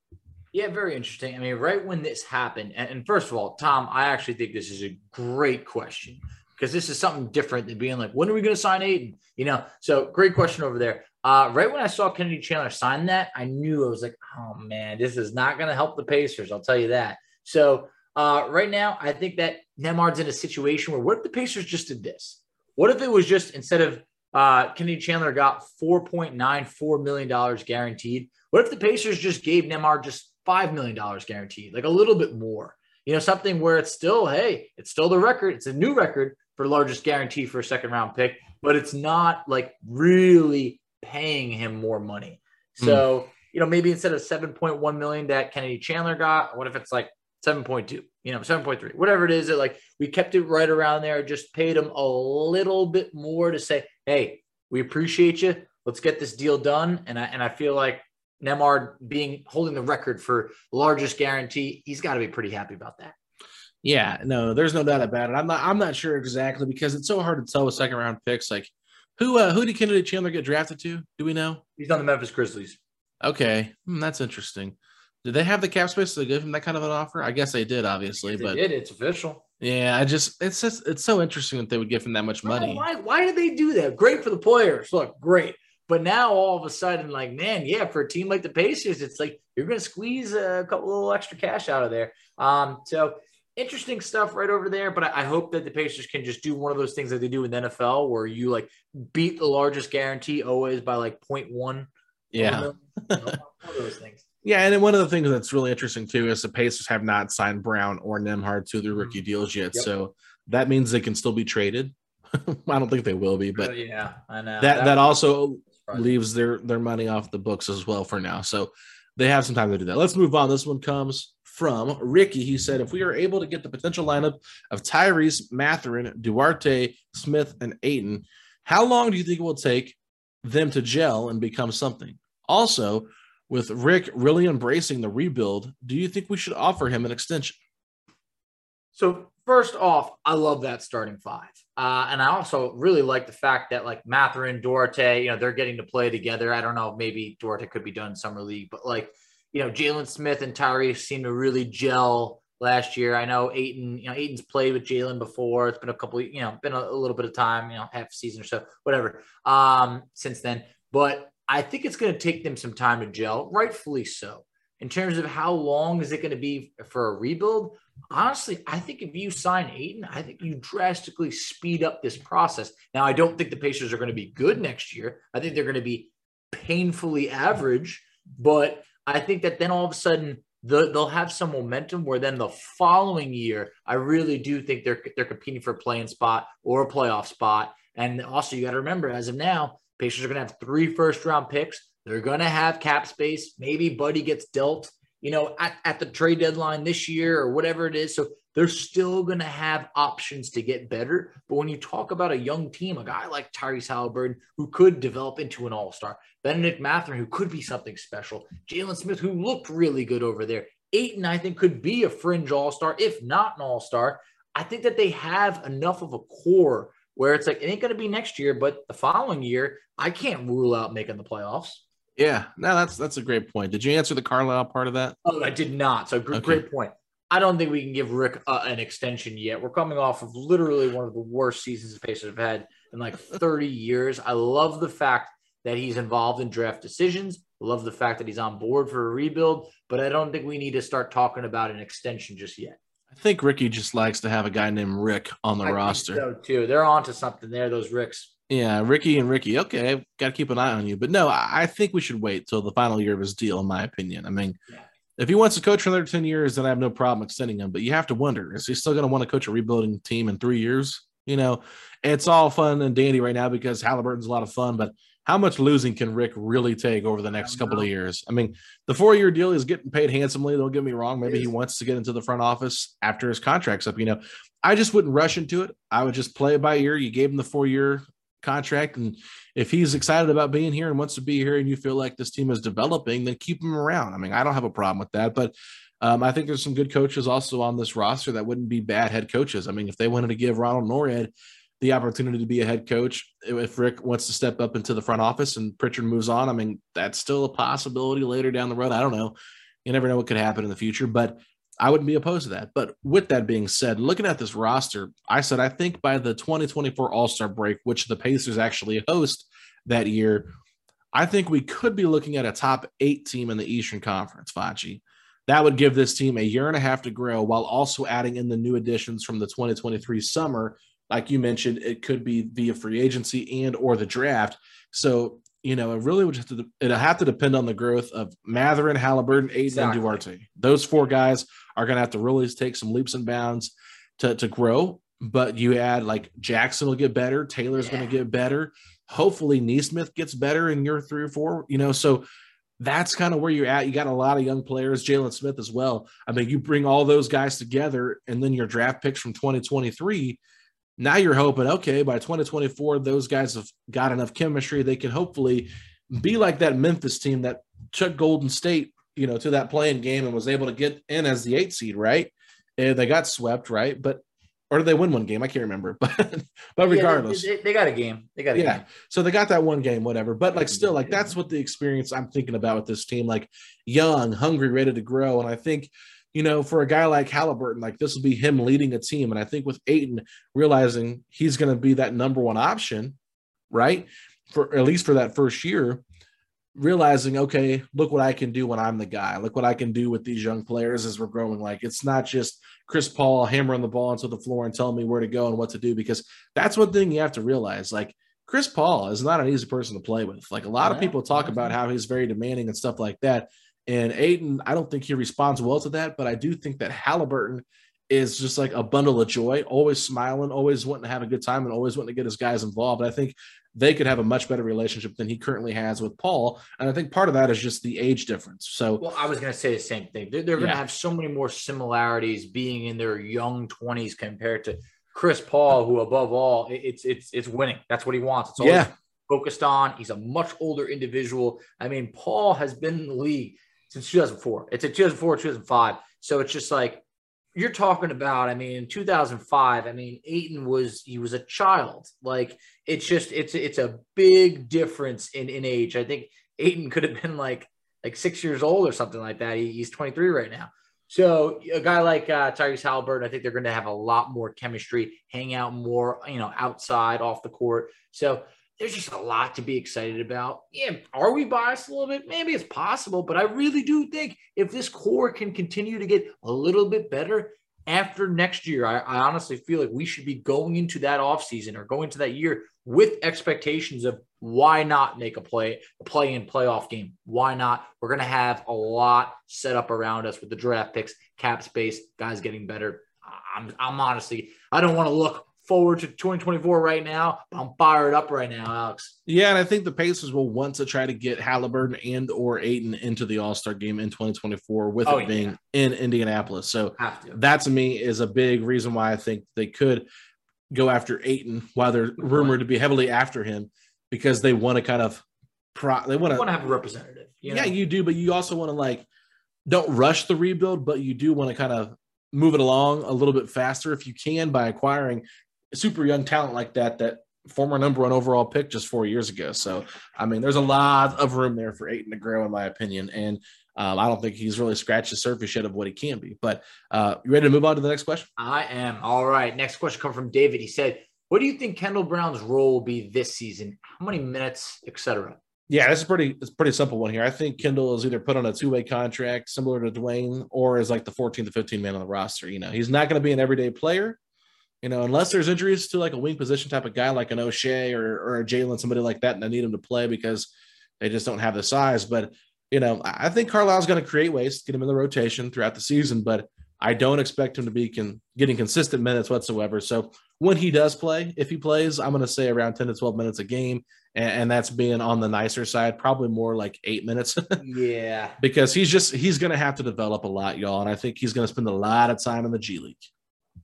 Yeah, very interesting. I mean, right when this happened, and, and first of all, Tom, I actually think this is a great question because this is something different than being like, when are we going to sign Ayton? You know, so great question over there. Uh, right when I saw Kennedy Chandler sign that, I knew I was like, oh man, this is not going to help the Pacers. I'll tell you that. So uh, right now, I think that Nembhard's in a situation where what if the Pacers just did this? What if it was just instead of uh, Kennedy Chandler got $4.94 million guaranteed? What if the Pacers just gave Nembhard just $5 million guaranteed, like a little bit more? You know, something where it's still, hey, it's still the record. It's a new record for largest guarantee for a second round pick, but it's not like really paying him more money. Hmm. So, you know, maybe instead of 7.1 million that Kennedy Chandler got, what if it's like 7.2, you know, 7.3, whatever it is that like we kept it right around there, just paid him a little bit more to say, hey, we appreciate you. Let's get this deal done. And I and I feel like Nembhard being holding the record for largest guarantee, he's got to be pretty happy about that. Yeah, no, there's no doubt about it. I'm not I'm not sure exactly because it's so hard to tell with second round picks. Like who uh, who did Kennedy Chandler get drafted to? Do we know? He's on the Memphis Grizzlies. Okay, hmm, that's interesting. Did they have the cap space to give him that kind of an offer? I guess they did, obviously, they but did, it's official. yeah, I just it's just it's so interesting that they would give him that much money. Why, why did they do that? Great for the players. Look, great. But now all of a sudden, like, man, yeah, for a team like the Pacers, it's like you're going to squeeze a couple little extra cash out of there. Um, so interesting stuff right over there. But I, I hope that the Pacers can just do one of those things that they do in the NFL where you like beat the largest guarantee always by like 0.1. Yeah, one of those things. yeah, and then one of the things that's really interesting too is the Pacers have not signed Brown or Nembhard to their rookie mm-hmm. deals yet, Yep. so that means they can still be traded. (laughs) I don't think they will be, but Oh, yeah, I know that that also leaves their their money off the books as well for now. So they have some time to do that. Let's move on. This one comes from Ricky. He said, if we are able to get the potential lineup of Tyrese, Mathurin, Duarte, Smith, and Ayton, how long do you think it will take them to gel and become something? Also, with Rick really embracing the rebuild, do you think we should offer him an extension? So first off, I love that starting five, uh, and I also really like the fact that like Mathurin, Duarte, you know, they're getting to play together. I don't know, maybe Duarte could be done summer league, but like, you know, Jalen Smith and Tyrese seem to really gel last year. I know Ayton, you know, Ayton's played with Jalen before. It's been a couple, you know, been a, a little bit of time, you know, half a season or so, whatever, um, since then. But I think it's going to take them some time to gel, rightfully so. in terms of how long is it going to be for a rebuild, honestly, I think if you sign Ayton, I think you drastically speed up this process. Now, I don't think the Pacers are going to be good next year. I think they're going to be painfully average, but I think that then all of a sudden the, they'll have some momentum where then the following year, I really do think they're they're competing for a playing spot or a playoff spot. And also, you got to remember, as of now, Pacers are going to have three first round picks. They're going to have cap space. Maybe Buddy gets dealt, you know, at, at the trade deadline this year or whatever it is. So they're still going to have options to get better. But when you talk about a young team, a guy like Tyrese Halliburton, who could develop into an all star, Benedict Mathurin, who could be something special, Jalen Smith, who looked really good over there, Ayton, I think, could be a fringe all star, if not an all star. I think that they have enough of a core where it's like it ain't going to be next year, but the following year, I can't rule out making the playoffs. Yeah, no, that's that's a great point. Did you answer the Carlisle part of that? Oh, I did not. So great, okay. great point. I don't think we can give Rick uh, an extension yet. We're coming off of literally one of the worst seasons the Pacers have had in like (laughs) 30 years. I love the fact that he's involved in draft decisions. Love the fact that he's on board for a rebuild, but I don't think we need to start talking about an extension just yet. I think Ricky just likes to have a guy named Rick on the I roster. so too. They're onto something there, those Ricks. Yeah, Ricky and Ricky. Okay, got to keep an eye on you. But no, I think we should wait till the final year of his deal, in my opinion. I mean, yeah. If he wants to coach for another 10 years, then I have no problem extending him. But you have to wonder is he still going to want to coach a rebuilding team in three years? You know, it's all fun and dandy right now because Halliburton's a lot of fun, but how much losing can Rick really take over the next couple of years? I mean, the four year deal is getting paid handsomely. Don't get me wrong. Maybe he wants to get into the front office after his contract's up. You know, I just wouldn't rush into it. I would just play it by ear. You gave him the four year contract. And if he's excited about being here and wants to be here and you feel like this team is developing, then keep him around. I mean, I don't have a problem with that. But um, I think there's some good coaches also on this roster that wouldn't be bad head coaches. I mean, if they wanted to give Ronald Nored the opportunity to be a head coach, if Rick wants to step up into the front office and Pritchard moves on, I mean, that's still a possibility later down the road. I don't know. You never know what could happen in the future. But I wouldn't be opposed to that. But with that being said, looking at this roster, I said I think by the 2024 All Star break, which the Pacers actually host that year, I think we could be looking at a top eight team in the Eastern Conference, Facci. That would give this team a year and a half to grow while also adding in the new additions from the 2023 summer. Like you mentioned, it could be via free agency and or the draft. So you know, it really would have to it'll have to depend on the growth of Mathurin, Halliburton, Ayton, exactly. and Duarte. Those four guys are going to have to really take some leaps and bounds to to grow. But you add like Jackson will get better, Taylor's yeah. going to get better. Hopefully, Nesmith gets better in year three or four. You know, so that's kind of where you're at. You got a lot of young players, Jalen Smith as well. I mean, you bring all those guys together, and then your draft picks from 2023 now you're hoping, okay, by 2024, those guys have got enough chemistry. They can hopefully be like that Memphis team that took Golden State, you know, to that playing game and was able to get in as the eight seed, right? And they got swept, right? But or did they win one game? I can't remember. (laughs) But but regardless, yeah, they, they, got a game. They got a yeah. Game. So they got that one game, whatever. But like still, like that's what the experience I'm thinking about with this team. Like young, hungry, ready to grow. And I think you know, for a guy like Halliburton, like this will be him leading a team. And I think with Ayton realizing he's going to be that number one option, right? For at least for that first year, realizing, okay, look what I can do when I'm the guy. Look what I can do with these young players as we're growing. Like it's not just Chris Paul hammering the ball into the floor and telling me where to go and what to do, because that's one thing you have to realize. Like Chris Paul is not an easy person to play with. Like a lot of people talk about how he's very demanding and stuff like that. And Ayton, I don't think he responds well to that, but I do think that Halliburton is just like a bundle of joy, always smiling, always wanting to have a good time, and always wanting to get his guys involved. I think they could have a much better relationship than he currently has with Paul. And I think part of that is just the age difference. So, well, I was going to say the same thing. They're, they're going to have so many more similarities being in their young 20s compared to Chris Paul, who above all, it's it's it's winning. That's what he wants. It's always yeah. focused on. He's a much older individual. I mean, Paul has been in the league since 2004. It's a 2004, 2005. So it's just like you're talking about. I mean, in 2005, I mean, Ayton was he was a child. Like it's just it's it's a big difference in in age. I think Ayton could have been like like six years old or something like that. He, he's 23 right now. So a guy like uh, Tyrese Halliburton, I think they're going to have a lot more chemistry, hang out more, you know, outside, off the court. So there's just a lot to be excited about. Yeah, are we biased a little bit? Maybe it's possible, but I really do think if this core can continue to get a little bit better after next year, I, I honestly feel like we should be going into that offseason or going into that year with expectations of why not make a play, a play in playoff game? Why not? We're going to have a lot set up around us with the draft picks, cap space, guys getting better. I'm, I'm honestly, I don't want to look forward to 2024 right now. I'm fired up right now, Alex. Yeah, and I think the Pacers will want to try to get Halliburton and or Ayton into the All Star game in 2024 with oh, it being in Indianapolis. So that to me is a big reason why I think they could go after Ayton while they're rumored to be heavily after him because they want to kind of pro. They want to have a representative. You know? Yeah, you do, but you also want to like don't rush the rebuild, but you do want to kind of move it along a little bit faster if you can by acquiring super young talent like that that former number one overall pick just four years ago. So, I mean, there's a lot of room there for to grow, in my opinion. And um, I don't think he's really scratched the surface yet of what he can be. But uh, you ready to move on to the next question? I am. All right. Next question comes from David. He said, What do you think Kendall Brown's role will be this season? How many minutes, etc.? Yeah, this is pretty it's pretty simple one here. I think Kendall is either put on a two-way contract similar to Duane or is like the 14 to 15 man on the roster. You know, he's not going to be an everyday player, you know, unless there's injuries to like a wing position type of guy, like an Oshae or, or a Jalen, somebody like that, and they need him to play because they just don't have the size. But, you know, I think Carlisle's going to create ways to get him in the rotation throughout the season, but I don't expect him to be con- getting consistent minutes whatsoever. So when he does play, if he plays, I'm going to say around 10 to 12 minutes a game. And, and that's being on the nicer side, probably more like eight minutes. (laughs) yeah. Because he's just, he's going to have to develop a lot, y'all. And I think he's going to spend a lot of time in the G League.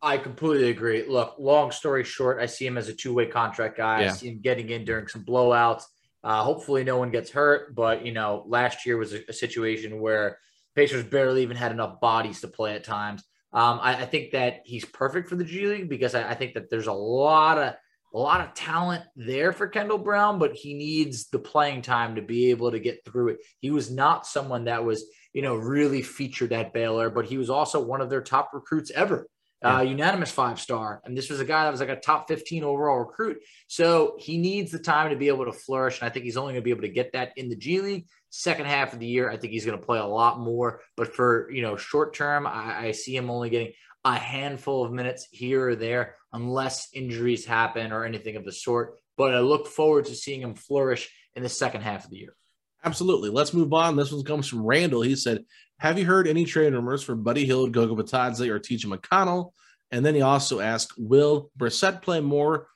I completely agree. Look, long story short, I see him as a two way contract guy. Yeah. I see him getting in during some blowouts. Uh, hopefully, no one gets hurt. But, you know, last year was a, a, situation where Pacers barely even had enough bodies to play at times. Um, I, I, think that he's perfect for the G League because I, I think that there's a lot of a lot of talent there for Kendall Brown, but he needs the playing time to be able to get through it. He was not someone that was, you know, really featured at Baylor, but he was also one of their top recruits ever uh, unanimous five star. And this was a guy that was like a top 15 overall recruit. So he needs the time to be able to flourish. And I think he's only going to be able to get that in the G League. Second half of the year, I think he's going to play a lot more. But for, you know, short term, I, I see him only getting a handful of minutes here or there, unless injuries happen or anything of the sort. But I look forward to seeing him flourish in the second half of the year. Absolutely. Let's move on. This one comes from Randall. He said, have you heard any trade rumors for Buddy Hield, Goga Bitadze, or TJ McConnell? And then he also asked, will Brissett play more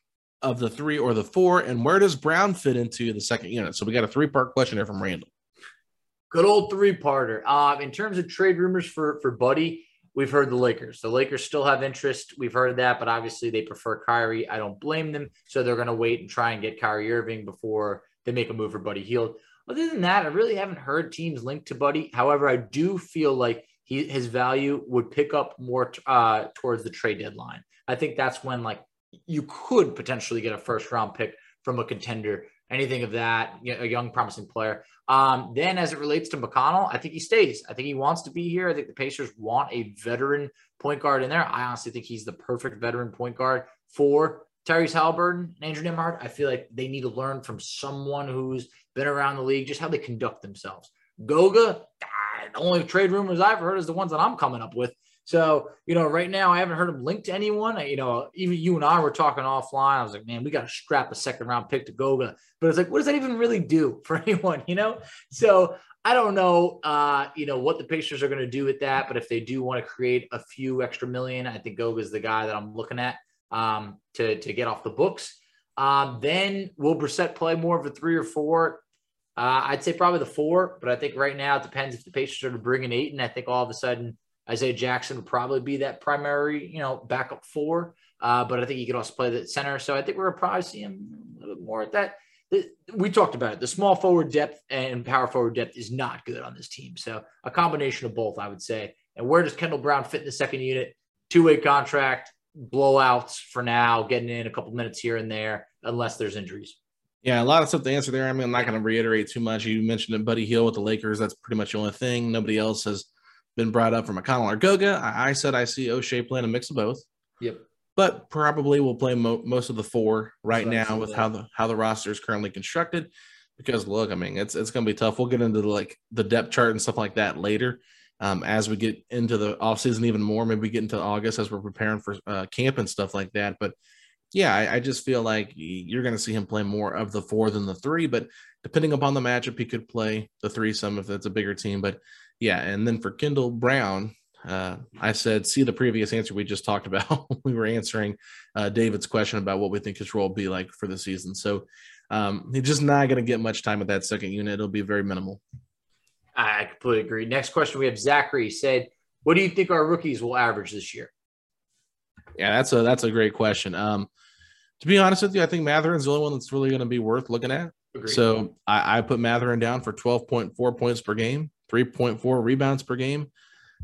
of the three or the four? And where does Brown fit into the second unit? So we got a three part question here from Randall. Good old three parter. Uh, in terms of trade rumors for, for Buddy, we've heard the Lakers. The Lakers still have interest. We've heard that, but obviously they prefer Kyrie. I don't blame them. So they're going to wait and try and get Kyrie Irving before they make a move for Buddy Hield. Other than that, I really haven't heard teams linked to Buddy. However, I do feel like he his value would pick up more uh, towards the trade deadline. I think that's when like you could potentially get a first round pick from a contender, anything of that, you know, a young promising player. Um, then as it relates to McConnell, I think he stays. I think he wants to be here. I think the Pacers want a veteran point guard in there. I honestly think he's the perfect veteran point guard for Tyrese Halliburton and Andrew Nembhard. I feel like they need to learn from someone who's been around the league, just how they conduct themselves. Goga, the only trade rumors I've heard is the ones that I'm coming up with. So, you know, right now I haven't heard him linked to anyone. You know, even you and I were talking offline. I was like, man, we got to strap a second round pick to Goga. But it's like, what does that even really do (laughs) for anyone, you know? So I don't know, uh, you know, what the Pacers are going to do with that. But if they do want to create a few extra million, I think Goga is the guy that I'm looking at um, to, to get off the books. Um, then will Brissett play more of a three or four? Uh, I'd say probably the four, but I think right now it depends if the Pacers are to bring in. And I think all of a sudden Isaiah Jackson would probably be that primary, you know, backup four. Uh, but I think he could also play the center. So I think we're probably see him a little bit more at that. We talked about it. The small forward depth and power forward depth is not good on this team. So a combination of both, I would say. And where does Kendall Brown fit in the second unit? Two way contract, blowouts for now, getting in a couple minutes here and there, unless there's injuries. Yeah, a lot of stuff to answer there. I mean, I'm not going to reiterate too much. You mentioned it, Buddy Hield with the Lakers. That's pretty much the only thing. Nobody else has been brought up from McConnell or Goga. I, I said I see Oshae playing a mix of both. Yep. but probably we'll play mo- most of the four right I now with yeah. how the how the roster is currently constructed. Because look, I mean, it's it's going to be tough. We'll get into the, like the depth chart and stuff like that later um, as we get into the offseason even more. Maybe we get into August as we're preparing for uh, camp and stuff like that. But yeah, I, I just feel like you're going to see him play more of the four than the three. But depending upon the matchup, he could play the three some if it's a bigger team. But yeah, and then for Kendall Brown, uh, I said, see the previous answer we just talked (laughs) about. we were answering uh, David's question about what we think his role will be like for the season. So um, he's just not going to get much time with that second unit. It'll be very minimal. I completely agree. Next question we have Zachary said, What do you think our rookies will average this year? Yeah, that's a that's a great question. Um, to be honest with you, I think Mathurin's the only one that's really going to be worth looking at. Agreed. So I, I put Mathurin down for 12.4 points per game, 3.4 rebounds per game,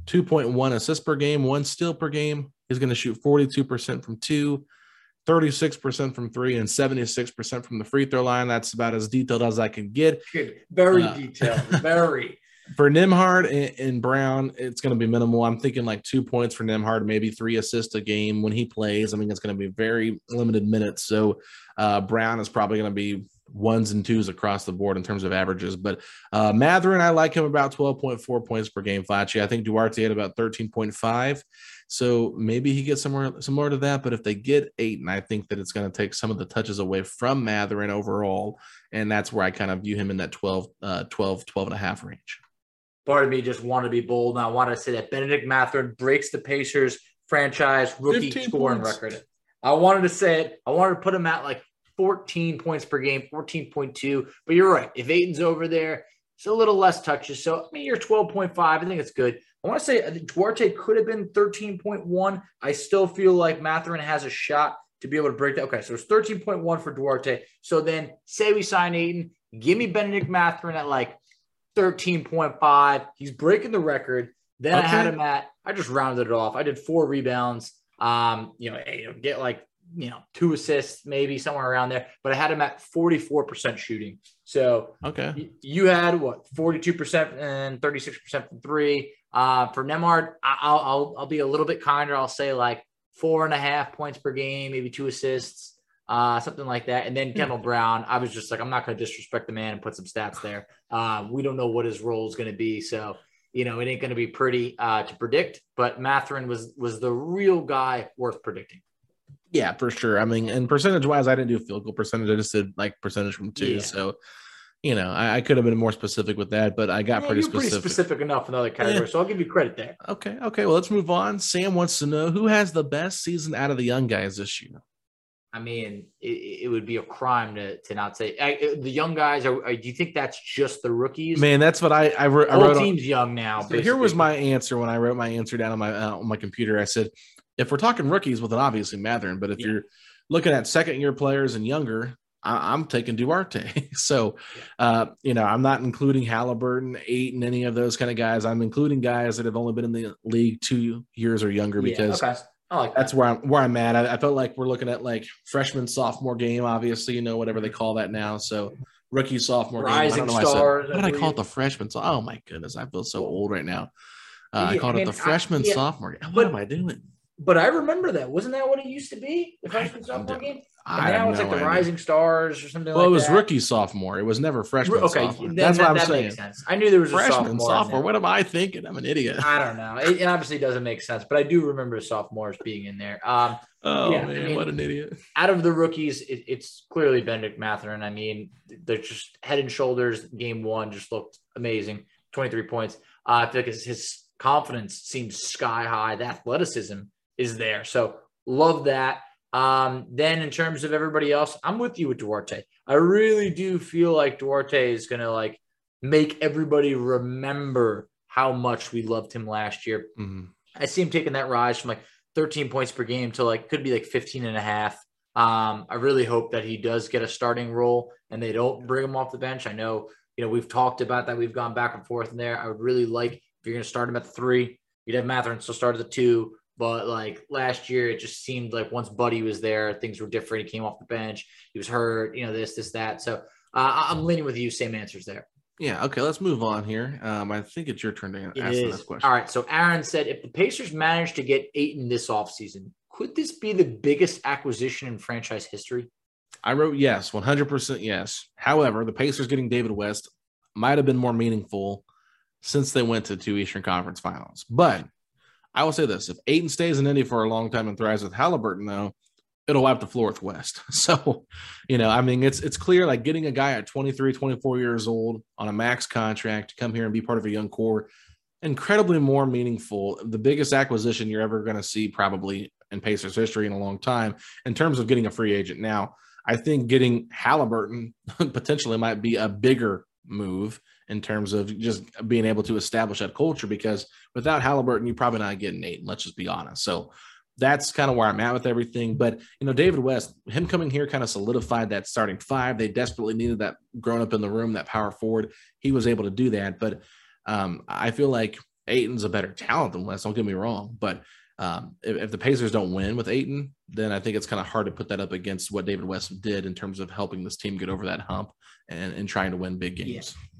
2.1 assists per game, one steal per game. He's going to shoot 42% from two, 36% from three, and 76% from the free throw line. That's about as detailed as I can get. Good. Very Uh, detailed. Very. For Nembhard and, and Brown, it's going to be minimal. I'm thinking like two points for Nembhard, maybe three assists a game when he plays. I mean, it's going to be very limited minutes. So uh, Brown is probably going to be ones and twos across the board in terms of averages. But uh, Mathurin, I like him about 12.4 points per game. Flatchy, I think Duarte had about 13.5. So maybe he gets somewhere similar to that. But if they get eight, and I think that it's going to take some of the touches away from Mathurin overall. And that's where I kind of view him in that 12, uh, 12, 12 and a half range. Part of me just wanted to be bold, and I wanted to say that Benedict Mathurin breaks the Pacers franchise rookie scoring points. record. I wanted to say it. I wanted to put him at like 14 points per game, 14.2. But you're right. If Ayton's over there, it's a little less touches. So, I mean, you're 12.5. I think it's good. I want to say uh, Duarte could have been 13.1. I still feel like Mathurin has a shot to be able to break that. Okay, so it's 13.1 for Duarte. So then say we sign Ayton, give me Benedict Mathurin at like 13.5. He's breaking the record. Then I had him at, I just rounded it off. I did four rebounds. Um, you know, you know, get like, you know, two assists, maybe somewhere around there. But I had him at 44% shooting. So Okay. y- you had what 42% and 36% from three. Uh, for Nembhard, I- I'll, I'll I'll be a little bit kinder. I'll say like four and a half points per game, maybe two assists, uh, something like that. And then Kendall Brown, I was just like, I'm not going to disrespect the man and put some stats there. Uh, we don't know what his role is going to be, so you know it ain't going to be pretty uh, to predict. But Mathurin was was the real guy worth predicting. Yeah, for sure. I mean, and percentage wise, I didn't do field goal percentage. I just did like percentage from two. Yeah. So, you know, I, I could have been more specific with that, but I got Yeah, pretty specific. pretty specific enough in other categories, so I'll give you credit there. Okay. Okay. Well, let's move on. Sam wants to know who has the best season out of the young guys this year. I mean, it, it would be a crime to, to not say I, the young guys. Are, are- do you think that's just the rookies? Man, that's what I I, wrote. I wrote on- team's young now. So here was my answer when I wrote my answer down on my uh, on my computer. I said, if we're talking rookies, well, then obviously Mathurin. But if Yeah. you're looking at second year players and younger, I, I'm taking Duarte. (laughs) so, uh, you know, I'm not including Halliburton, eight, and any of those kind of guys. I'm including guys that have only been in the league two years or younger Yeah, because okay. I like that's that. where I'm where I'm at. I, I felt like we're looking at like freshman, sophomore game, obviously, you know, whatever they call that now. So rookie, sophomore game. I Rising don't why I said- stars, Why did I call it the freshman? So, oh my goodness, I feel so old right now. Uh, I called it mean, the I- freshman, yeah, sophomore. What but- am I doing? But I remember that. Wasn't that what it used to be? The freshman sophomore game. I And now it's like the idea. rising stars or something. Well, like it was that. rookie, sophomore. It was never freshman, Okay, sophomore. That's that, what I'm that saying. makes sense. I knew there was a Freshman, sophomore. sophomore. What am I thinking? I'm an idiot. I don't know. It, it obviously doesn't make sense, but I do remember sophomores being in there. Um, Oh Yeah, I man, mean- what an idiot! out of the rookies, it, it's clearly Benedict Mathurin. I mean, they're just head and shoulders. Game one just looked amazing. 23 points. Uh, I feel like his, his confidence seems sky high. The athleticism is there. So love that. Um, then in terms of everybody else, I'm with you with Duarte. I really do feel like Duarte is gonna like make everybody remember how much we loved him last year. Mhm. I see him taking that rise from like 13 points per game to like could be like 15 and a half. Um, I really hope that he does get a starting role and they don't bring him off the bench. I know, you know, we've talked about that. We've gone back and forth in there. I would really like if you're going to start him at the three, you'd have Mathurin still start at the two. But like last year, it just seemed like once Buddy was there, things were different. He came off the bench. He was hurt, you know, this, this, that. So uh, I'm leaning with you. Same answers there. Yeah. Okay. Let's move on here. Um, I think it's your turn to ask the next question. All right. So Aaron said if the Pacers manage to get Ayton this offseason, could this be the biggest acquisition in franchise history? I wrote yes, 100% yes. However, the Pacers getting David West might have been more meaningful since they went to two Eastern Conference finals. But I will say this if Ayton stays in Indy for a long time and thrives with Halliburton, though, it'll wipe the floor with West. (laughs) So, you know, I mean, it's it's clear like getting a guy at 23, 24 years old on a max contract to come here and be part of a young core, incredibly more meaningful. The biggest acquisition you're ever going to see probably in Pacers history in a long time in terms of getting a free agent. Now, I think getting Halliburton (laughs) potentially might be a bigger move in terms of just being able to establish that culture because without Halliburton, you're probably not getting eight. Let's just be honest. So that's kind of where I'm at with everything. But you know, David West, him coming here kind of solidified that starting five. They desperately needed that grown up in the room, that power forward. He was able to do that. But um, I feel like Ayton's a better talent than West. Don't get me wrong, but um, if, if, the Pacers don't win with Ayton, then I think it's kind of hard to put that up against what David West did in terms of helping this team get over that hump and, and trying to win big games. Yeah.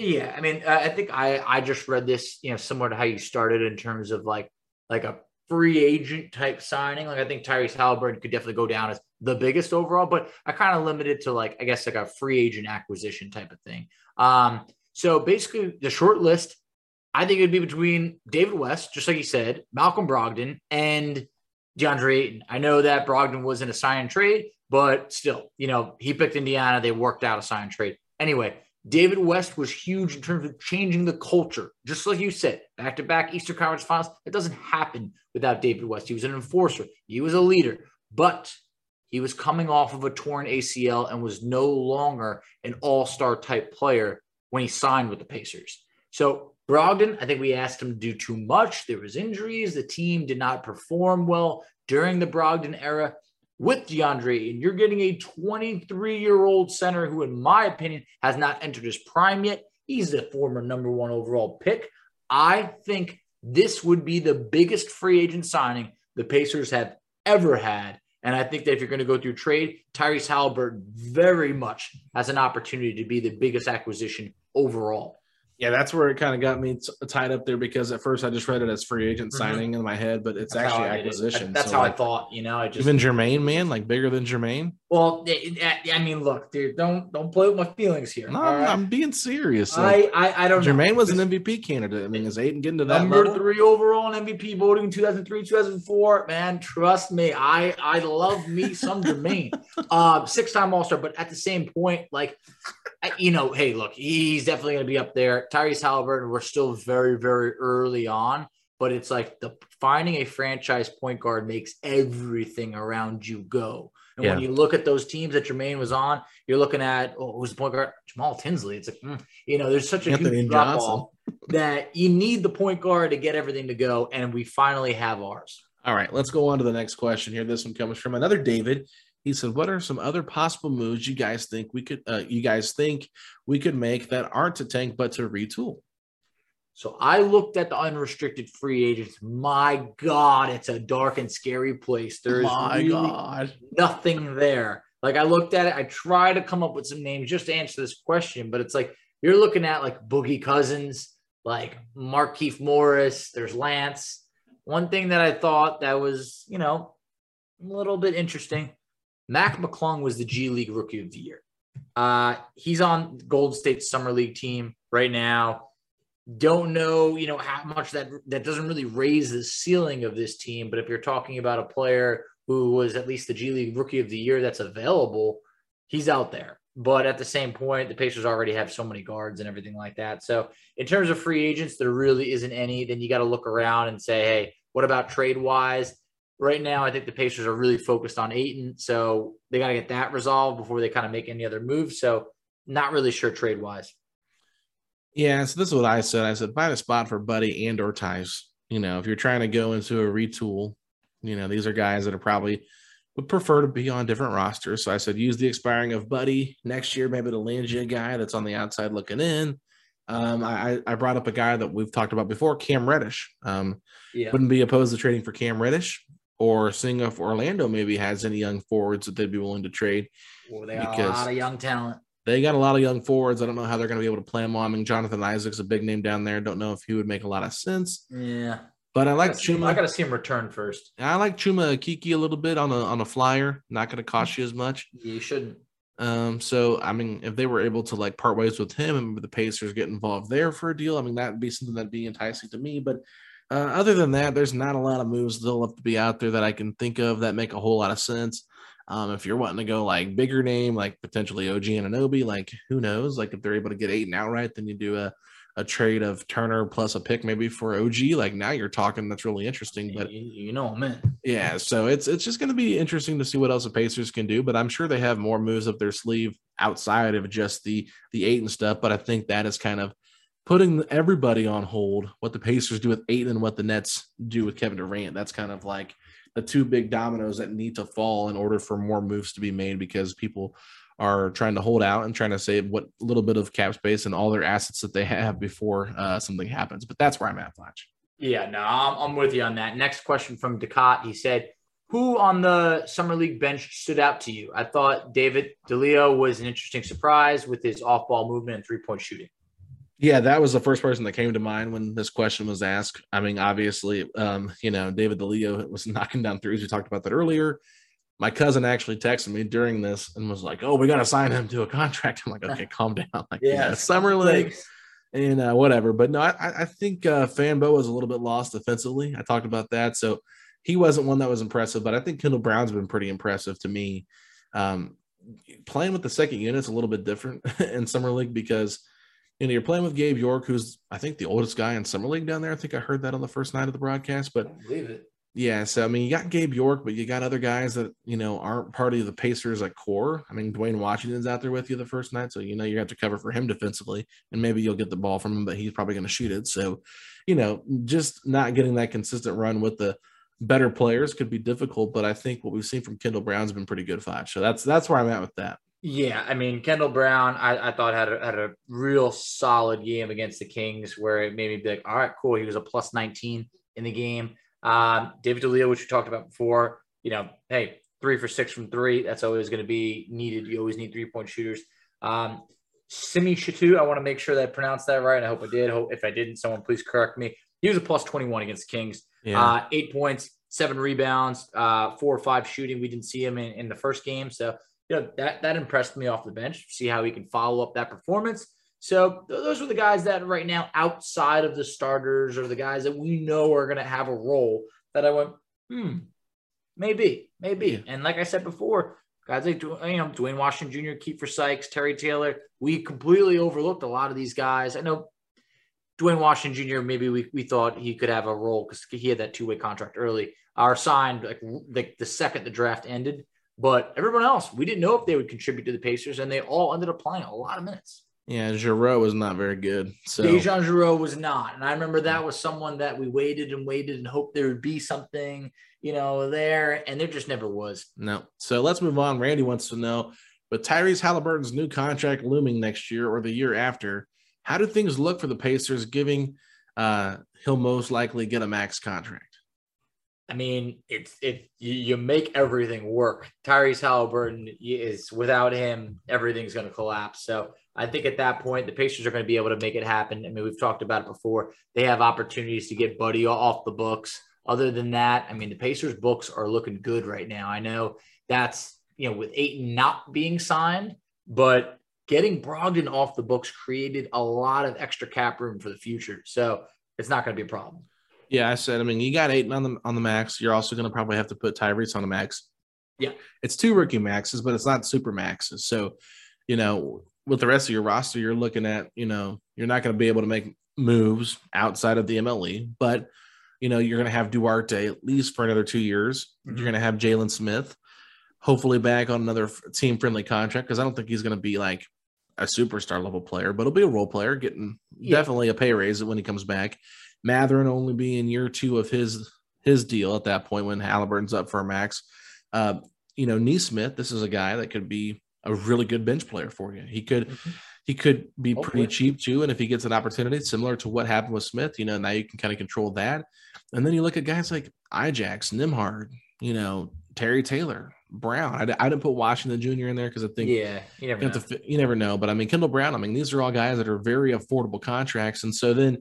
Yeah. I mean, I think I, I just read this, you know, similar to how you started in terms of like, like a free agent type signing. Like I think Tyrese Halliburton could definitely go down as the biggest overall, but I kind of limited to like, I guess like a free agent acquisition type of thing. Um, so basically the short list I think it'd be between David West, just like you said, Malcolm Brogdon, and DeAndre Ayton. I know that Brogdon was in a sign trade, but still, you know, he picked Indiana. They worked out a sign trade. Anyway, David West was huge in terms of changing the culture. Just like you said, back to back Eastern Conference finals. It doesn't happen without David West. He was an enforcer, he was a leader, but he was coming off of a torn ACL and was no longer an all star type player when he signed with the Pacers. So Brogdon, I think we asked him to do too much. There was injuries. The team did not perform well during the Brogdon era with DeAndre. And you're getting a 23 year old center who, in my opinion, has not entered his prime yet. He's the former number one overall pick. I think this would be the biggest free agent signing the Pacers have ever had. And I think that if you're going to go through trade, Tyrese Halliburton very much has an opportunity to be the biggest acquisition overall. Yeah, that's where it kind of got me t- tied up there because at first I just read it as free agent mm-hmm. signing in my head, but it's that's actually acquisition. It. That's so how like, I thought. You know, I just even Jermaine, man, like bigger than Jermaine. Well, I mean, look, dude, don't don't play with my feelings here. No, right? I'm being serious. Like, I, I I don't. Jermaine know. was an MVP candidate. I mean, is Ayton getting to that number level? three overall in MVP voting in 2003, 2004? Man, trust me, I I love me some Jermaine, (laughs) uh, six time All Star. But at the same point, like you know, hey, look, he's definitely going to be up there. Tyrese Halliburton, we're still very, very early on, but it's like the finding a franchise point guard makes everything around you go. And yeah. when you look at those teams that Jermaine was on, you're looking at oh, who's the point guard? Jamal Tinsley. It's like mm, you know, there's such a Anthony huge drop off that you need the point guard to get everything to go, and we finally have ours. All right, let's go on to the next question here. This one comes from another David. He said, "What are some other possible moves you guys think we could? Uh, you guys think we could make that aren't to tank but to retool?" So I looked at the unrestricted free agents. My God, it's a dark and scary place. There's really God. nothing there. Like I looked at it, I tried to come up with some names just to answer this question, but it's like you're looking at like Boogie Cousins, like Markieff Morris. There's Lance. One thing that I thought that was, you know, a little bit interesting Mac McClung was the G League Rookie of the Year. Uh, he's on Gold State Summer League team right now. Don't know, you know, how much that that doesn't really raise the ceiling of this team. But if you're talking about a player who was at least the G League Rookie of the Year that's available, he's out there. But at the same point, the Pacers already have so many guards and everything like that. So in terms of free agents, there really isn't any. Then you got to look around and say, hey, what about trade wise? Right now, I think the Pacers are really focused on Ayton, so they got to get that resolved before they kind of make any other moves. So, not really sure trade wise. Yeah, so this is what I said. I said find a spot for Buddy and or Theis. You know, if you're trying to go into a retool, you know these are guys that are probably would prefer to be on different rosters. So I said use the expiring of Buddy next year, maybe the Langia guy that's on the outside looking in. Um, I, I brought up a guy that we've talked about before, Cam Reddish. Um, yeah. Wouldn't be opposed to trading for Cam Reddish or seeing if Orlando maybe has any young forwards that they'd be willing to trade. Well, they got a lot of young talent. They got a lot of young forwards. I don't know how they're going to be able to play them all. I mean, Jonathan Isaac's a big name down there. Don't know if he would make a lot of sense. Yeah. But I like I gotta him- Chuma. I got to see him return first. I like Chuma Okeke a little bit on a on a flyer. Not going to cost you as much. You shouldn't. Um, so I mean, if they were able to like part ways with him and the Pacers get involved there for a deal, I mean that'd be something that'd be enticing to me. But uh, other than that, there's not a lot of moves that'll have to be out there that I can think of that make a whole lot of sense. Um, if you're wanting to go like bigger name, like potentially OG Anunoby, like who knows? Like if they're able to get Ayton outright, then you do a a trade of Turner plus a pick maybe for OG. Like now you're talking that's really interesting. But you, know I'm yeah, so it's it's just going to be interesting to see what else the Pacers can do. But I'm sure they have more moves up their sleeve outside of just the the Ayton stuff. But I think that is kind of putting everybody on hold. What the Pacers do with Ayton what the Nets do with Kevin Durant. That's kind of like the two big dominoes that need to fall in order for more moves to be made because people are trying to hold out and trying to save what little bit of cap space and all their assets that they have before uh, something happens. But that's where I'm at, Fletch. Yeah, no, I'm, I'm with you on that. Next question from Ducat. He said, Who on the Summer League bench stood out to you? I thought David DeLeo was an interesting surprise with his off ball movement and three point shooting. Yeah, that was the first person that came to mind when this question was asked. I mean, obviously, um, you know, David DeLeo was (laughs) knocking down threes. We talked about that earlier. My cousin actually texted me during this and was like, "Oh, we got to sign him to a contract." (laughs) I'm like, "Okay, (laughs) calm down." Like, yeah, Yeah, summer league and uh, whatever. But no, I, I think uh, Fanbo was a little bit lost defensively. I talked about that, so he wasn't one that was impressive. But I think Kendall Brown's been pretty impressive to me. Um, playing with the second unit is a little bit different in summer league because you know you're playing with Gabe York, who's I think the oldest guy in summer league down there. I think I heard that on the first night of the broadcast, but believe it. yeah, so I mean, you got Gabe York, but you got other guys that you know aren't part of the Pacers like core. I mean, Duane Washington's out there with you the first night, so you know you have to cover for him defensively, and maybe you'll get the ball from him, but he's probably going to shoot it. So, you know, just not getting that consistent run with the better players could be difficult. But I think what we've seen from Kendall Brown's been pretty good five. So that's that's where I'm at with that. Yeah, I mean Kendall Brown, I, I thought had a, had a real solid game against the Kings, where it made me be like, all right, cool. He was a plus 19 in the game. Um, David DeLeo, which we talked about before, you know, hey, three for six from three. That's always going to be needed. You always need three point shooters. Um, Simi Shittu, I want to make sure that I pronounced that right. I hope I did. Hope if I didn't, someone please correct me. He was a plus 21 against the Kings. Yeah. Uh, eight points, seven rebounds, uh, four or five shooting. We didn't see him in, in the first game. So, you know, that, that impressed me off the bench. See how he can follow up that performance. So th- those are the guys that right now outside of the starters or the guys that we know are going to have a role that I went, hmm, maybe, maybe. Yeah. And like I said before, guys like you know Duane Washington Jr., Kiefer Sykes, Terry Taylor, we completely overlooked a lot of these guys. I know Duane Washington Jr. Maybe we, we thought he could have a role because he had that two way contract early. Our signed like the, the second the draft ended, but everyone else we didn't know if they would contribute to the Pacers, and they all ended up playing a lot of minutes. Yeah, Giroux was not very good. So Dejan Giroux was not, and I remember that was someone that we waited and waited and hoped there would be something, you know, there, and there just never was. No. So let's move on. Randy wants to know with Tyrese Halliburton's new contract looming next year or the year after, how do things look for the Pacers, giving uh, he'll most likely get a max contract? I mean, it's it you, you make everything work. Tyrese Halliburton is without him, everything's going to collapse. So I think at that point, the Pacers are going to be able to make it happen. I mean, we've talked about it before. They have opportunities to get Buddy off the books. Other than that, I mean, the Pacers' books are looking good right now. I know that's you know with Ayton not being signed, but getting Brogdon off the books created a lot of extra cap room for the future. So it's not going to be a problem. Yeah, I said. I mean, you got eight on the on the max. You're also going to probably have to put Tyrese on the max. Yeah. it's two rookie maxes, but it's not super maxes. So, you know, with the rest of your roster, you're looking at, you know, you're not going to be able to make moves outside of the MLE, but you know, you're going to have Duarte at least for another two years. You're mm-hmm. going to have Jalen Smith, hopefully back on another team friendly contract because I don't think he's going to be like a superstar level player, but he'll be a role player, getting Yeah. definitely a pay raise when he comes back. Mathurin only be in year two of his his deal at that point when Halliburton's up for a max. Uh, you know, Nesmith, this is a guy that could be a really good bench player for you. He could he could be pretty Hopefully. cheap too, and if he gets an opportunity similar to what happened with Smith, you know, now you can kind of control that. And then you look at guys like Ijax, Nembhard, you know, Terry Taylor, Brown. I, I didn't put Washington Jr. in there because I think Yeah, you never you, know. to, you never know. But I mean, Kendall Brown, I mean, these are all guys that are very affordable contracts. And so then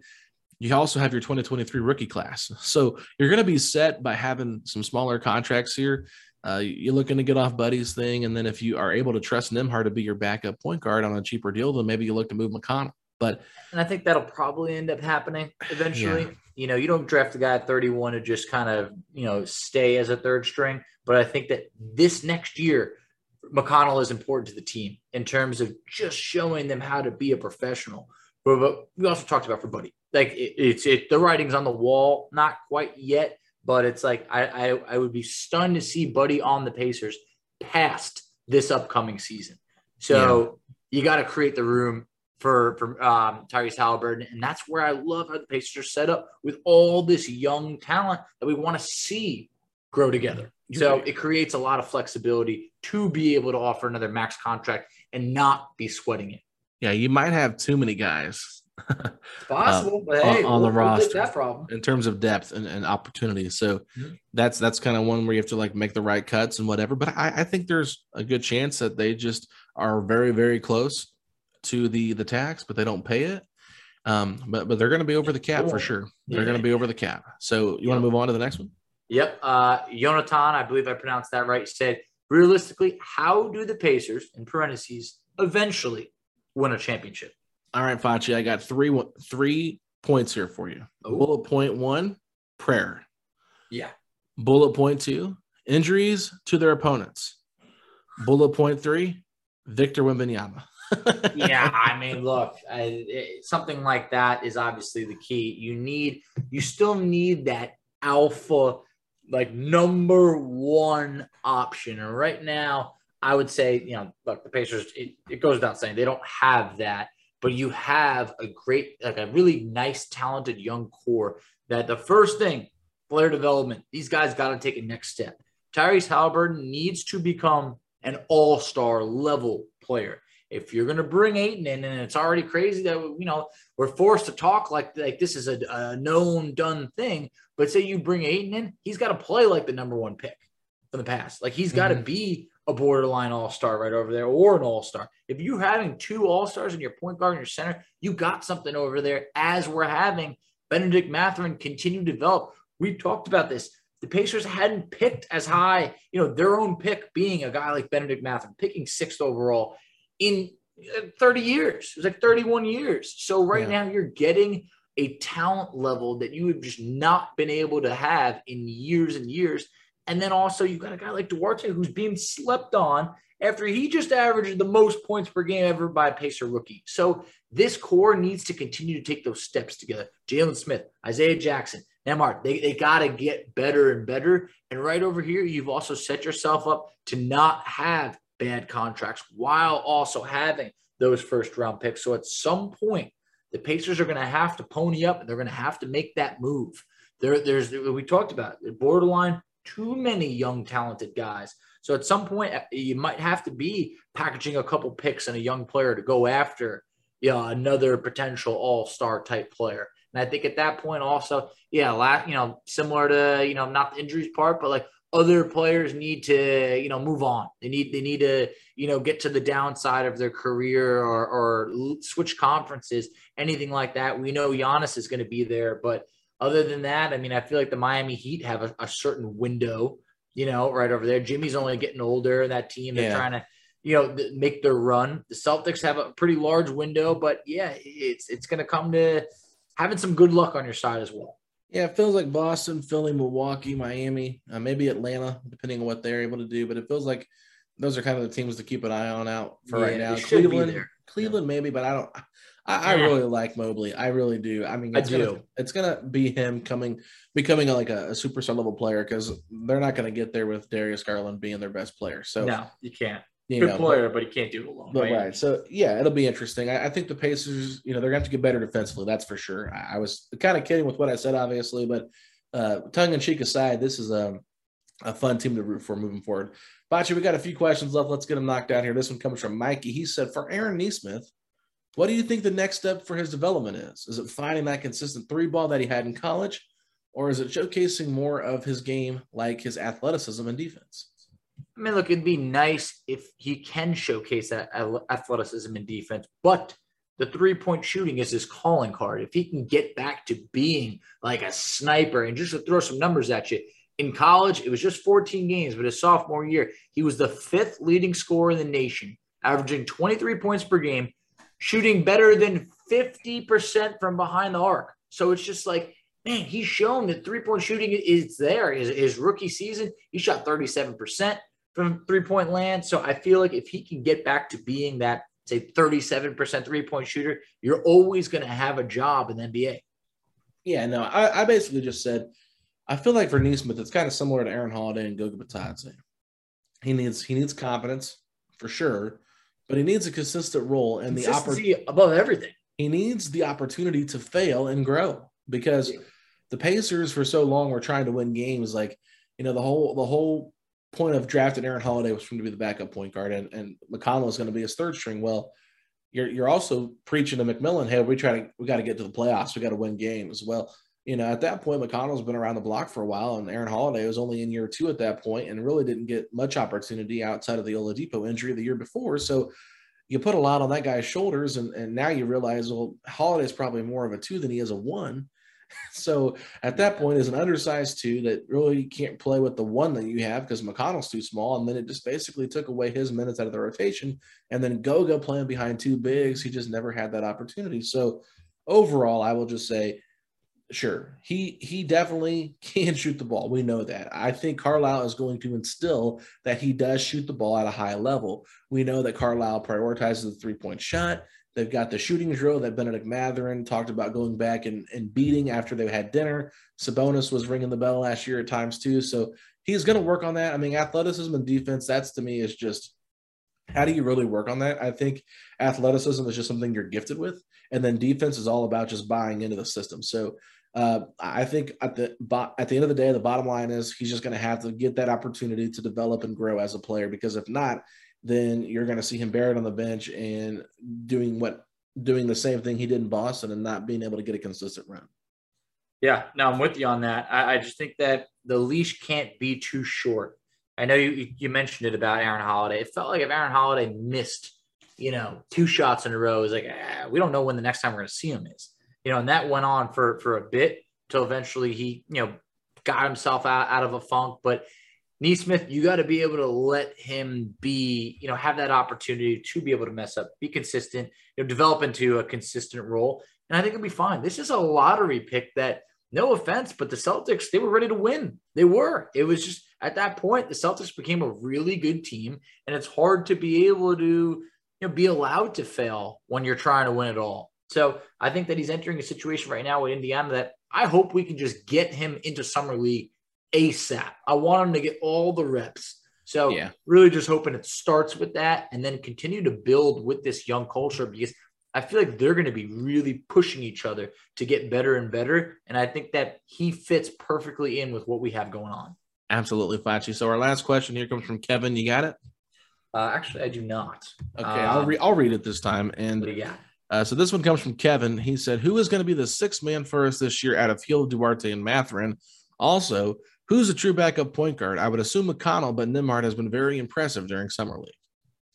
you also have your 2023 rookie class. So you're going to be set by having some smaller contracts here. Uh, you're looking to get off Buddy's thing. And then if you are able to trust Nembhard to be your backup point guard on a cheaper deal, then maybe you look to move McConnell. But and I think that'll probably end up happening eventually. Yeah. You know, you don't draft a guy at 31 to just kind of, you know, stay as a third string. But I think that this next year, McConnell is important to the team in terms of just showing them how to be a professional. But we also talked about for Buddy. Like it, it's it the writing's on the wall, not quite yet, but it's like I, I I would be stunned to see Buddy on the Pacers past this upcoming season. So yeah. you got to create the room for for um, Tyrese Halliburton, and that's where I love how the Pacers are set up with all this young talent that we want to see grow together. So it creates a lot of flexibility to be able to offer another max contract and not be sweating it. Yeah, you might have too many guys. (laughs) possible, uh, but hey, on, on the roster that problem in terms of depth and, and opportunity. So mm-hmm. that's that's kind of one where you have to like make the right cuts and whatever. But I, I think there's a good chance that they just are very very close to the the tax, but they don't pay it. Um, but but they're going to be over the cap for sure. They're yeah. going to be over the cap. So you want to move on to the next one? Yep. Uh, Jonathan, I believe I pronounced that right. Said realistically, how do the Pacers in parentheses eventually win a championship? All right, Facci, I got three three points here for you. Ooh. Bullet point one, prayer. Yeah. Bullet point two, injuries to their opponents. Bullet point three, Victor Wembanyama (laughs) yeah, I mean, look, I, it, something like that is obviously the key. You need, you still need that alpha, like number one option. And right now, I would say, you know, look, the Pacers, it, it goes without saying, they don't have that, but you have a great, like a really nice, talented young core that the first thing, player development, these guys got to take a next step. Tyrese Halliburton needs to become an all star level player if you're going to bring Ayton in, and it's already crazy that you know we're forced to talk like like this is a, a known done thing. But say you bring Ayton in, he's got to play like the number one pick from the past. Like he's got to mm-hmm. be a borderline all star right over there or an all star. If you're having two all stars in your point guard and your center, you got something over there. As we're having Benedict Mathurin continue to develop, we've talked about this. The Pacers hadn't picked as high, you know, their own pick being a guy like Benedict Mathurin, picking sixth overall in uh, 30 years. It was like 31 years. So right yeah. now you're getting a talent level that you have just not been able to have in years and years. And then also you've got a guy like Duarte who's being slept on after he just averaged the most points per game ever by a Pacer rookie. So this core needs to continue to take those steps together. Jalen Smith, Isaiah Jackson, Nembhard, they, they got to get better and better. And right over here, you've also set yourself up to not have bad contracts while also having those first round picks. So at some point, the Pacers are going to have to pony up and they're going to have to make that move. There, there's we talked about borderline too many young talented guys. So at some point, uh, you might have to be packaging a couple picks and a young player to go after you know, another potential all star type player. And I think at that point also, yeah, last, you know, similar to you know not the injuries part, but like other players need to you know move on they need they need to you know get to the downside of their career or, or switch conferences anything like that we know Giannis is going to be there but other than that i mean i feel like the miami heat have a, a certain window you know right over there jimmy's only getting older that team they're yeah. trying to you know make their run the celtics have a pretty large window but yeah it's it's going to come to having some good luck on your side as well yeah, it feels like Boston, Philly, Milwaukee, Miami, uh, maybe Atlanta, depending on what they're able to do. But it feels like those are kind of the teams to keep an eye on out for yeah, right now. Cleveland, Cleveland, yeah. maybe, but I don't. I, I, really like Mobley. I really do. I mean, it's I do. Gonna, it's gonna be him coming, becoming like a, a superstar level player because they're not gonna get there with Darius Garland being their best player. So no, you can't. You Good know, player, but, but, he can't do it alone. But, right? right. So yeah, it'll be interesting. I, I, think the Pacers, you know, they're going to have to get better defensively. That's for sure. I, I, was kind of kidding with what I said, obviously, but uh, tongue in cheek aside, this is a, a fun team to root for moving forward. Facci, we got a few questions left. Let's get them knocked out here. This one comes from Mikey. He said, for Aaron Nesmith, what do you think the next step for his development is? Is it finding that consistent three ball that he had in college, or is it showcasing more of his game like his athleticism and defense? I mean, look, it'd be nice if he can showcase that athleticism and defense, but the three point shooting is his calling card. If he can get back to being like a sniper and just to throw some numbers at you, in college, it was just 14 games, but his sophomore year, he was the fifth leading scorer in the nation, averaging 23 points per game, shooting better than 50% from behind the arc. So it's just like, man, he's shown that three point shooting is there. His, his rookie season, he shot 37% from three point land. So I feel like if he can get back to being that, say, 37% three point shooter, you're always going to have a job in the NBA. Yeah, no, I, I basically just said, I feel like for Nesmith, it's kind of similar to Aaron Holiday and Goga Bitadze. He needs he needs confidence for sure, but he needs a consistent role and the opportunity above everything. He needs the opportunity to fail and grow because yeah. the Pacers for so long were trying to win games. Like you know the whole the whole point of drafting Aaron Holiday was for him to be the backup point guard, and and McConnell is going to be his third string. Well, you're you're also preaching to McMillan, hey, we try to we got to get to the playoffs, we got to win games. Well, you know, at that point, McConnell's been around the block for a while, and Aaron Holiday was only in year two at that point and really didn't get much opportunity outside of the Oladipo injury the year before. So you put a lot on that guy's shoulders, and, and now you realize, well, Holiday's probably more of a two than he is a one. (laughs) so at that point, is an undersized two that really can't play with the one that you have because McConnell's too small, and then it just basically took away his minutes out of the rotation. And then Goga playing behind two bigs, he just never had that opportunity. So overall, I will just say sure. He he definitely (laughs) can shoot the ball. We know that. I think carlisle is going to instill that he does shoot the ball at a high level. We know that carlisle prioritizes the three point shot. They've got the shooting drill that benedict Mathurin talked about going back and, and beating after they had dinner. Sabonis was ringing the bell last year at times too. So he's going to work on that. I mean athleticism and defense that's to me is just how do you really work on that? I think athleticism is just something you're gifted with, and then defense is all about just buying into the system. So uh, I think at the at the end of the day, the bottom line is he's just going to have to get that opportunity to develop and grow as a player. Because if not, then you're going to see him buried on the bench and doing what doing the same thing he did in Boston and not being able to get a consistent run. Yeah, no, I'm with you on that. I, I just think that the leash can't be too short. I know you you mentioned it about Aaron Holiday. It felt like if Aaron Holiday missed, you know, two shots in a row, it was like ah, we don't know when the next time we're going to see him is you know, and that went on for for a bit till eventually he, you know, got himself out, out of a funk. But Nesmith, you got to be able to let him be, you know, have that opportunity to be able to mess up, be consistent, you know, develop into a consistent role. And I think it'll be fine. This is a lottery pick that, no offense, but the Celtics, they were ready to win. They were. It was just at that point, the Celtics became a really good team. And it's hard to be able to, you know, be allowed to fail when you're trying to win it all. So I think that he's entering a situation right now with Indiana that I hope we can just get him into summer league ASAP. I want him to get all the reps. So yeah. really just hoping it starts with that and then continue to build with this young culture because I feel like they're going to be really pushing each other to get better and better. And I think that he fits perfectly in with what we have going on. Absolutely, Facci. So our last question here comes from Kevin. You got it? Uh, actually, I do not. Okay, um, I'll, re- I'll read it this time. And yeah. Uh, so this one comes from Kevin. He said, "Who is going to be the sixth man for us this year out of Hield, Duarte, and Mathurin? Also, who's a true backup point guard? I would assume McConnell, but Nembhard has been very impressive during summer league."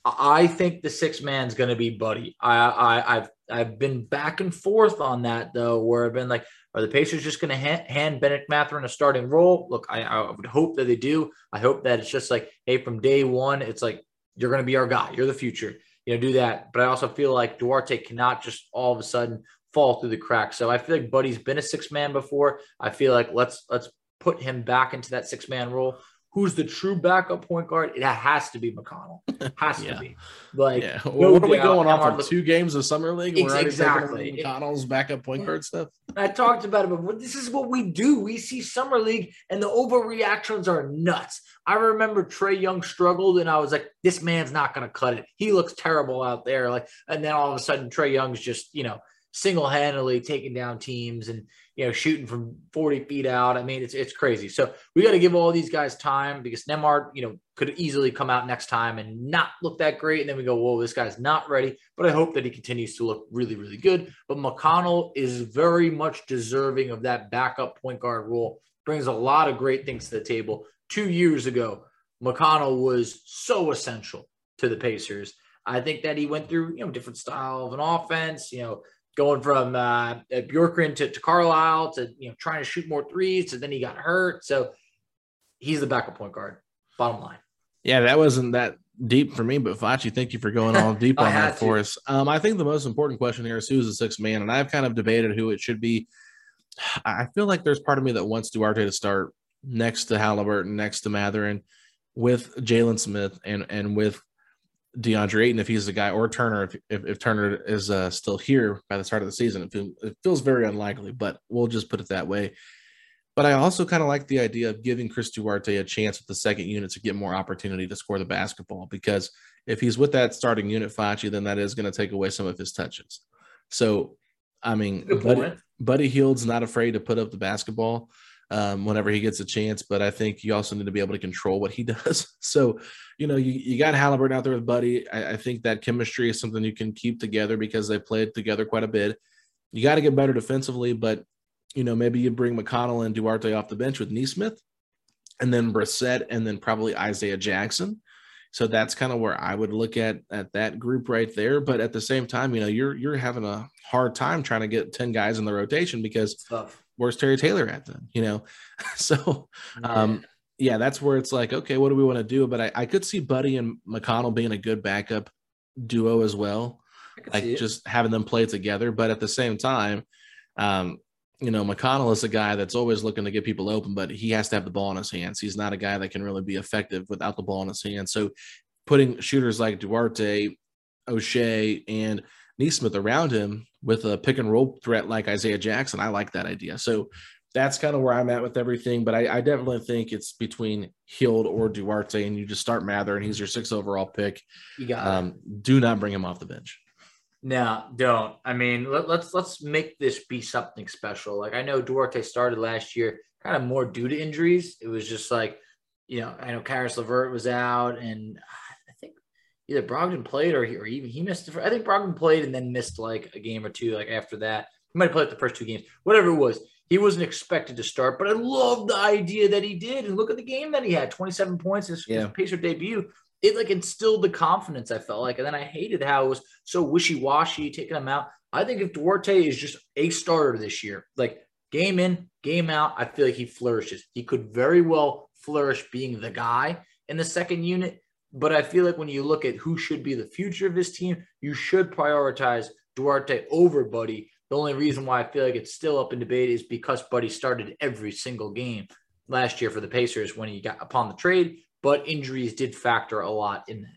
I think the six man's going to be Buddy. I, I, I've I've been back and forth on that though, where I've been like, are the Pacers just going to hand, hand Benedict Mathurin a starting role? Look, I, I would hope that they do. I hope that it's just like, hey, from day one, it's like you're going to be our guy. You're the future you know, do that. But I also feel like Duarte cannot just all of a sudden fall through the cracks. So I feel like Buddy's been a six man before. I feel like let's let's put him back into that six man role. Who's the true backup point guard? It has to be McConnell. (laughs) Has yeah. to be. Like, yeah. Well, what are we going off of? Two games of summer league? We're exactly. McConnell's backup point guard stuff. I talked about it, but this is what we do. We see summer league, and the overreactions are nuts. I remember Trae Young struggled, and I was like, "This man's not going to cut it. He looks terrible out there." Like, and then all of a sudden, Trae Young's just you know single handedly taking down teams and you know shooting from 40 feet out. I mean, it's it's crazy. So we got to give all these guys time because Nembhard, you know, could easily come out next time and not look that great. And then we go, whoa, this guy's not ready. But I hope that he continues to look really, really good. But McConnell is very much deserving of that backup point guard role. Brings a lot of great things to the table. Two years ago, McConnell was so essential to the Pacers. I think that he went through, you know, different style of an offense, you know, going from uh, Bjorkgren to, to Carlisle to, you know, trying to shoot more threes. So then he got hurt. So he's the backup point guard, bottom line. Yeah, that wasn't that deep for me, but Facci, thank you for going all deep (laughs) on that for us. Um, I think the most important question here is who's the sixth man, and I've kind of debated who it should be. I feel like there's part of me that wants Duarte to start next to Halliburton, next to Mathurin, with Jalen Smith, and and with DeAndre Ayton if he's the guy, or Turner if if, if Turner is uh, still here by the start of the season. It, feel, it feels very unlikely, but we'll just put it that way. But I also kind of like the idea of giving Chris Duarte a chance with the second unit to get more opportunity to score the basketball because if he's with that starting unit, Facci, then that is going to take away some of his touches. So, I mean, Buddy, Buddy Hield's not afraid to put up the basketball um, whenever he gets a chance, but I think you also need to be able to control what he (laughs) does. So, you know, you, you got Halliburton out there with Buddy. I, I think that chemistry is something you can keep together because they played together quite a bit. You got to get better defensively, but you know, maybe you bring McConnell and Duarte off the bench with Nesmith, and then Brissett, and then probably Isaiah Jackson. So that's kind of where I would look at at that group right there. But at the same time, you know, you're you're having a hard time trying to get ten guys in the rotation because where's Terry Taylor at then? You know, (laughs) so um, yeah, that's where it's like, okay, what do we want to do? But I, I could see Buddy and McConnell being a good backup duo as well, like just having them play together. But at the same time, um, you know, McConnell is a guy that's always looking to get people open, but he has to have the ball in his hands. He's not a guy that can really be effective without the ball in his hands. So putting shooters like Duarte, Oshae, and Nesmith around him with a pick and roll threat like Isaiah Jackson, I like that idea. So that's kind of where I'm at with everything. But I, I definitely think it's between Hield or Duarte, and you just start Mather, and he's your sixth overall pick. You got um, do not bring him off the bench. No, don't. I mean, let, let's let's make this be something special. Like I know Duarte started last year, kind of more due to injuries. It was just like, you know, I know Caris LeVert was out, and either Brogdon played or he, or even he missed. I think Brogdon played and then missed like a game or two. Like after that, he might have played the first two games. Whatever it was, he wasn't expected to start. But I love the idea that he did, and look at the game that he had: twenty-seven points his, yeah. his Pacer debut it like instilled the confidence I felt like. And then I hated how it was so wishy washy, taking him out. I think if Duarte is just a starter this year, like game in, game out, I feel like he flourishes. He could very well flourish being the guy in the second unit. But I feel like when you look at who should be the future of this team, you should prioritize Duarte over Buddy. The only reason why I feel like it's still up in debate is because Buddy started every single game last year for the Pacers when he got upon the trade but injuries did factor a lot in that.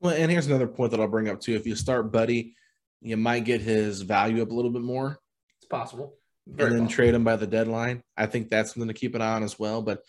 Well, and here's another point that I'll bring up too. If you start Buddy, you might get his value up a little bit more. It's possible. Very and then possible. trade him by the deadline. I think that's something to keep an eye on as well. But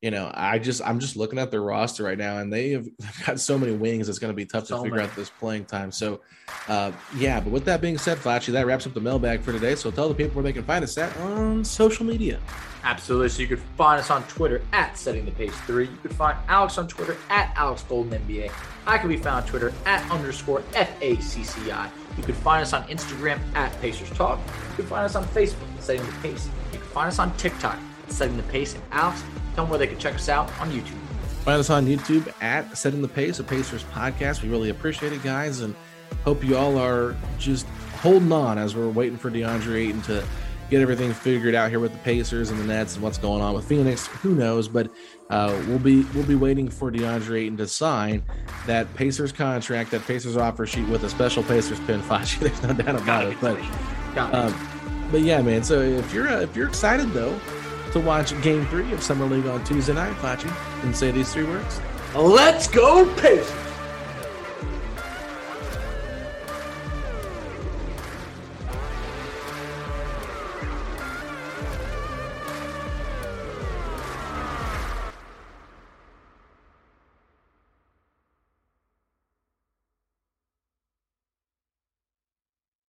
you know, I just I'm just looking at their roster right now, and they have (laughs) got so many wings. It's going to be tough so to figure many. out this playing time. So, uh, yeah. But with that being said, Flashy, that wraps up the mailbag for today. So tell the people where they can find us at on social media. Absolutely. So you could find us on Twitter at Setting the Pace Three. You could find Alex on Twitter at Alex Golden NBA. I can be found on Twitter at underscore FACCI. You could find us on Instagram at Pacers Talk. You can find us on Facebook Setting the Pace. You can find us on TikTok Setting the Pace. And Alex, tell them where they can check us out on YouTube. Find us on YouTube at Setting the Pace, a Pacers podcast. We really appreciate it, guys, and hope you all are just holding on as we're waiting for DeAndre Ayton to get everything figured out here with the Pacers and the Nets and what's going on with Phoenix. Who knows? But uh, we'll be we'll be waiting for DeAndre Ayton to sign that Pacers contract, that Pacers offer sheet with a special Pacers pin. (laughs) Facci, (laughs) there's no doubt about it. But um, but yeah, man. So if you're uh, if you're excited though to watch Game Three of Summer League on Tuesday night, Facci, and say these three words. Let's go Pacers!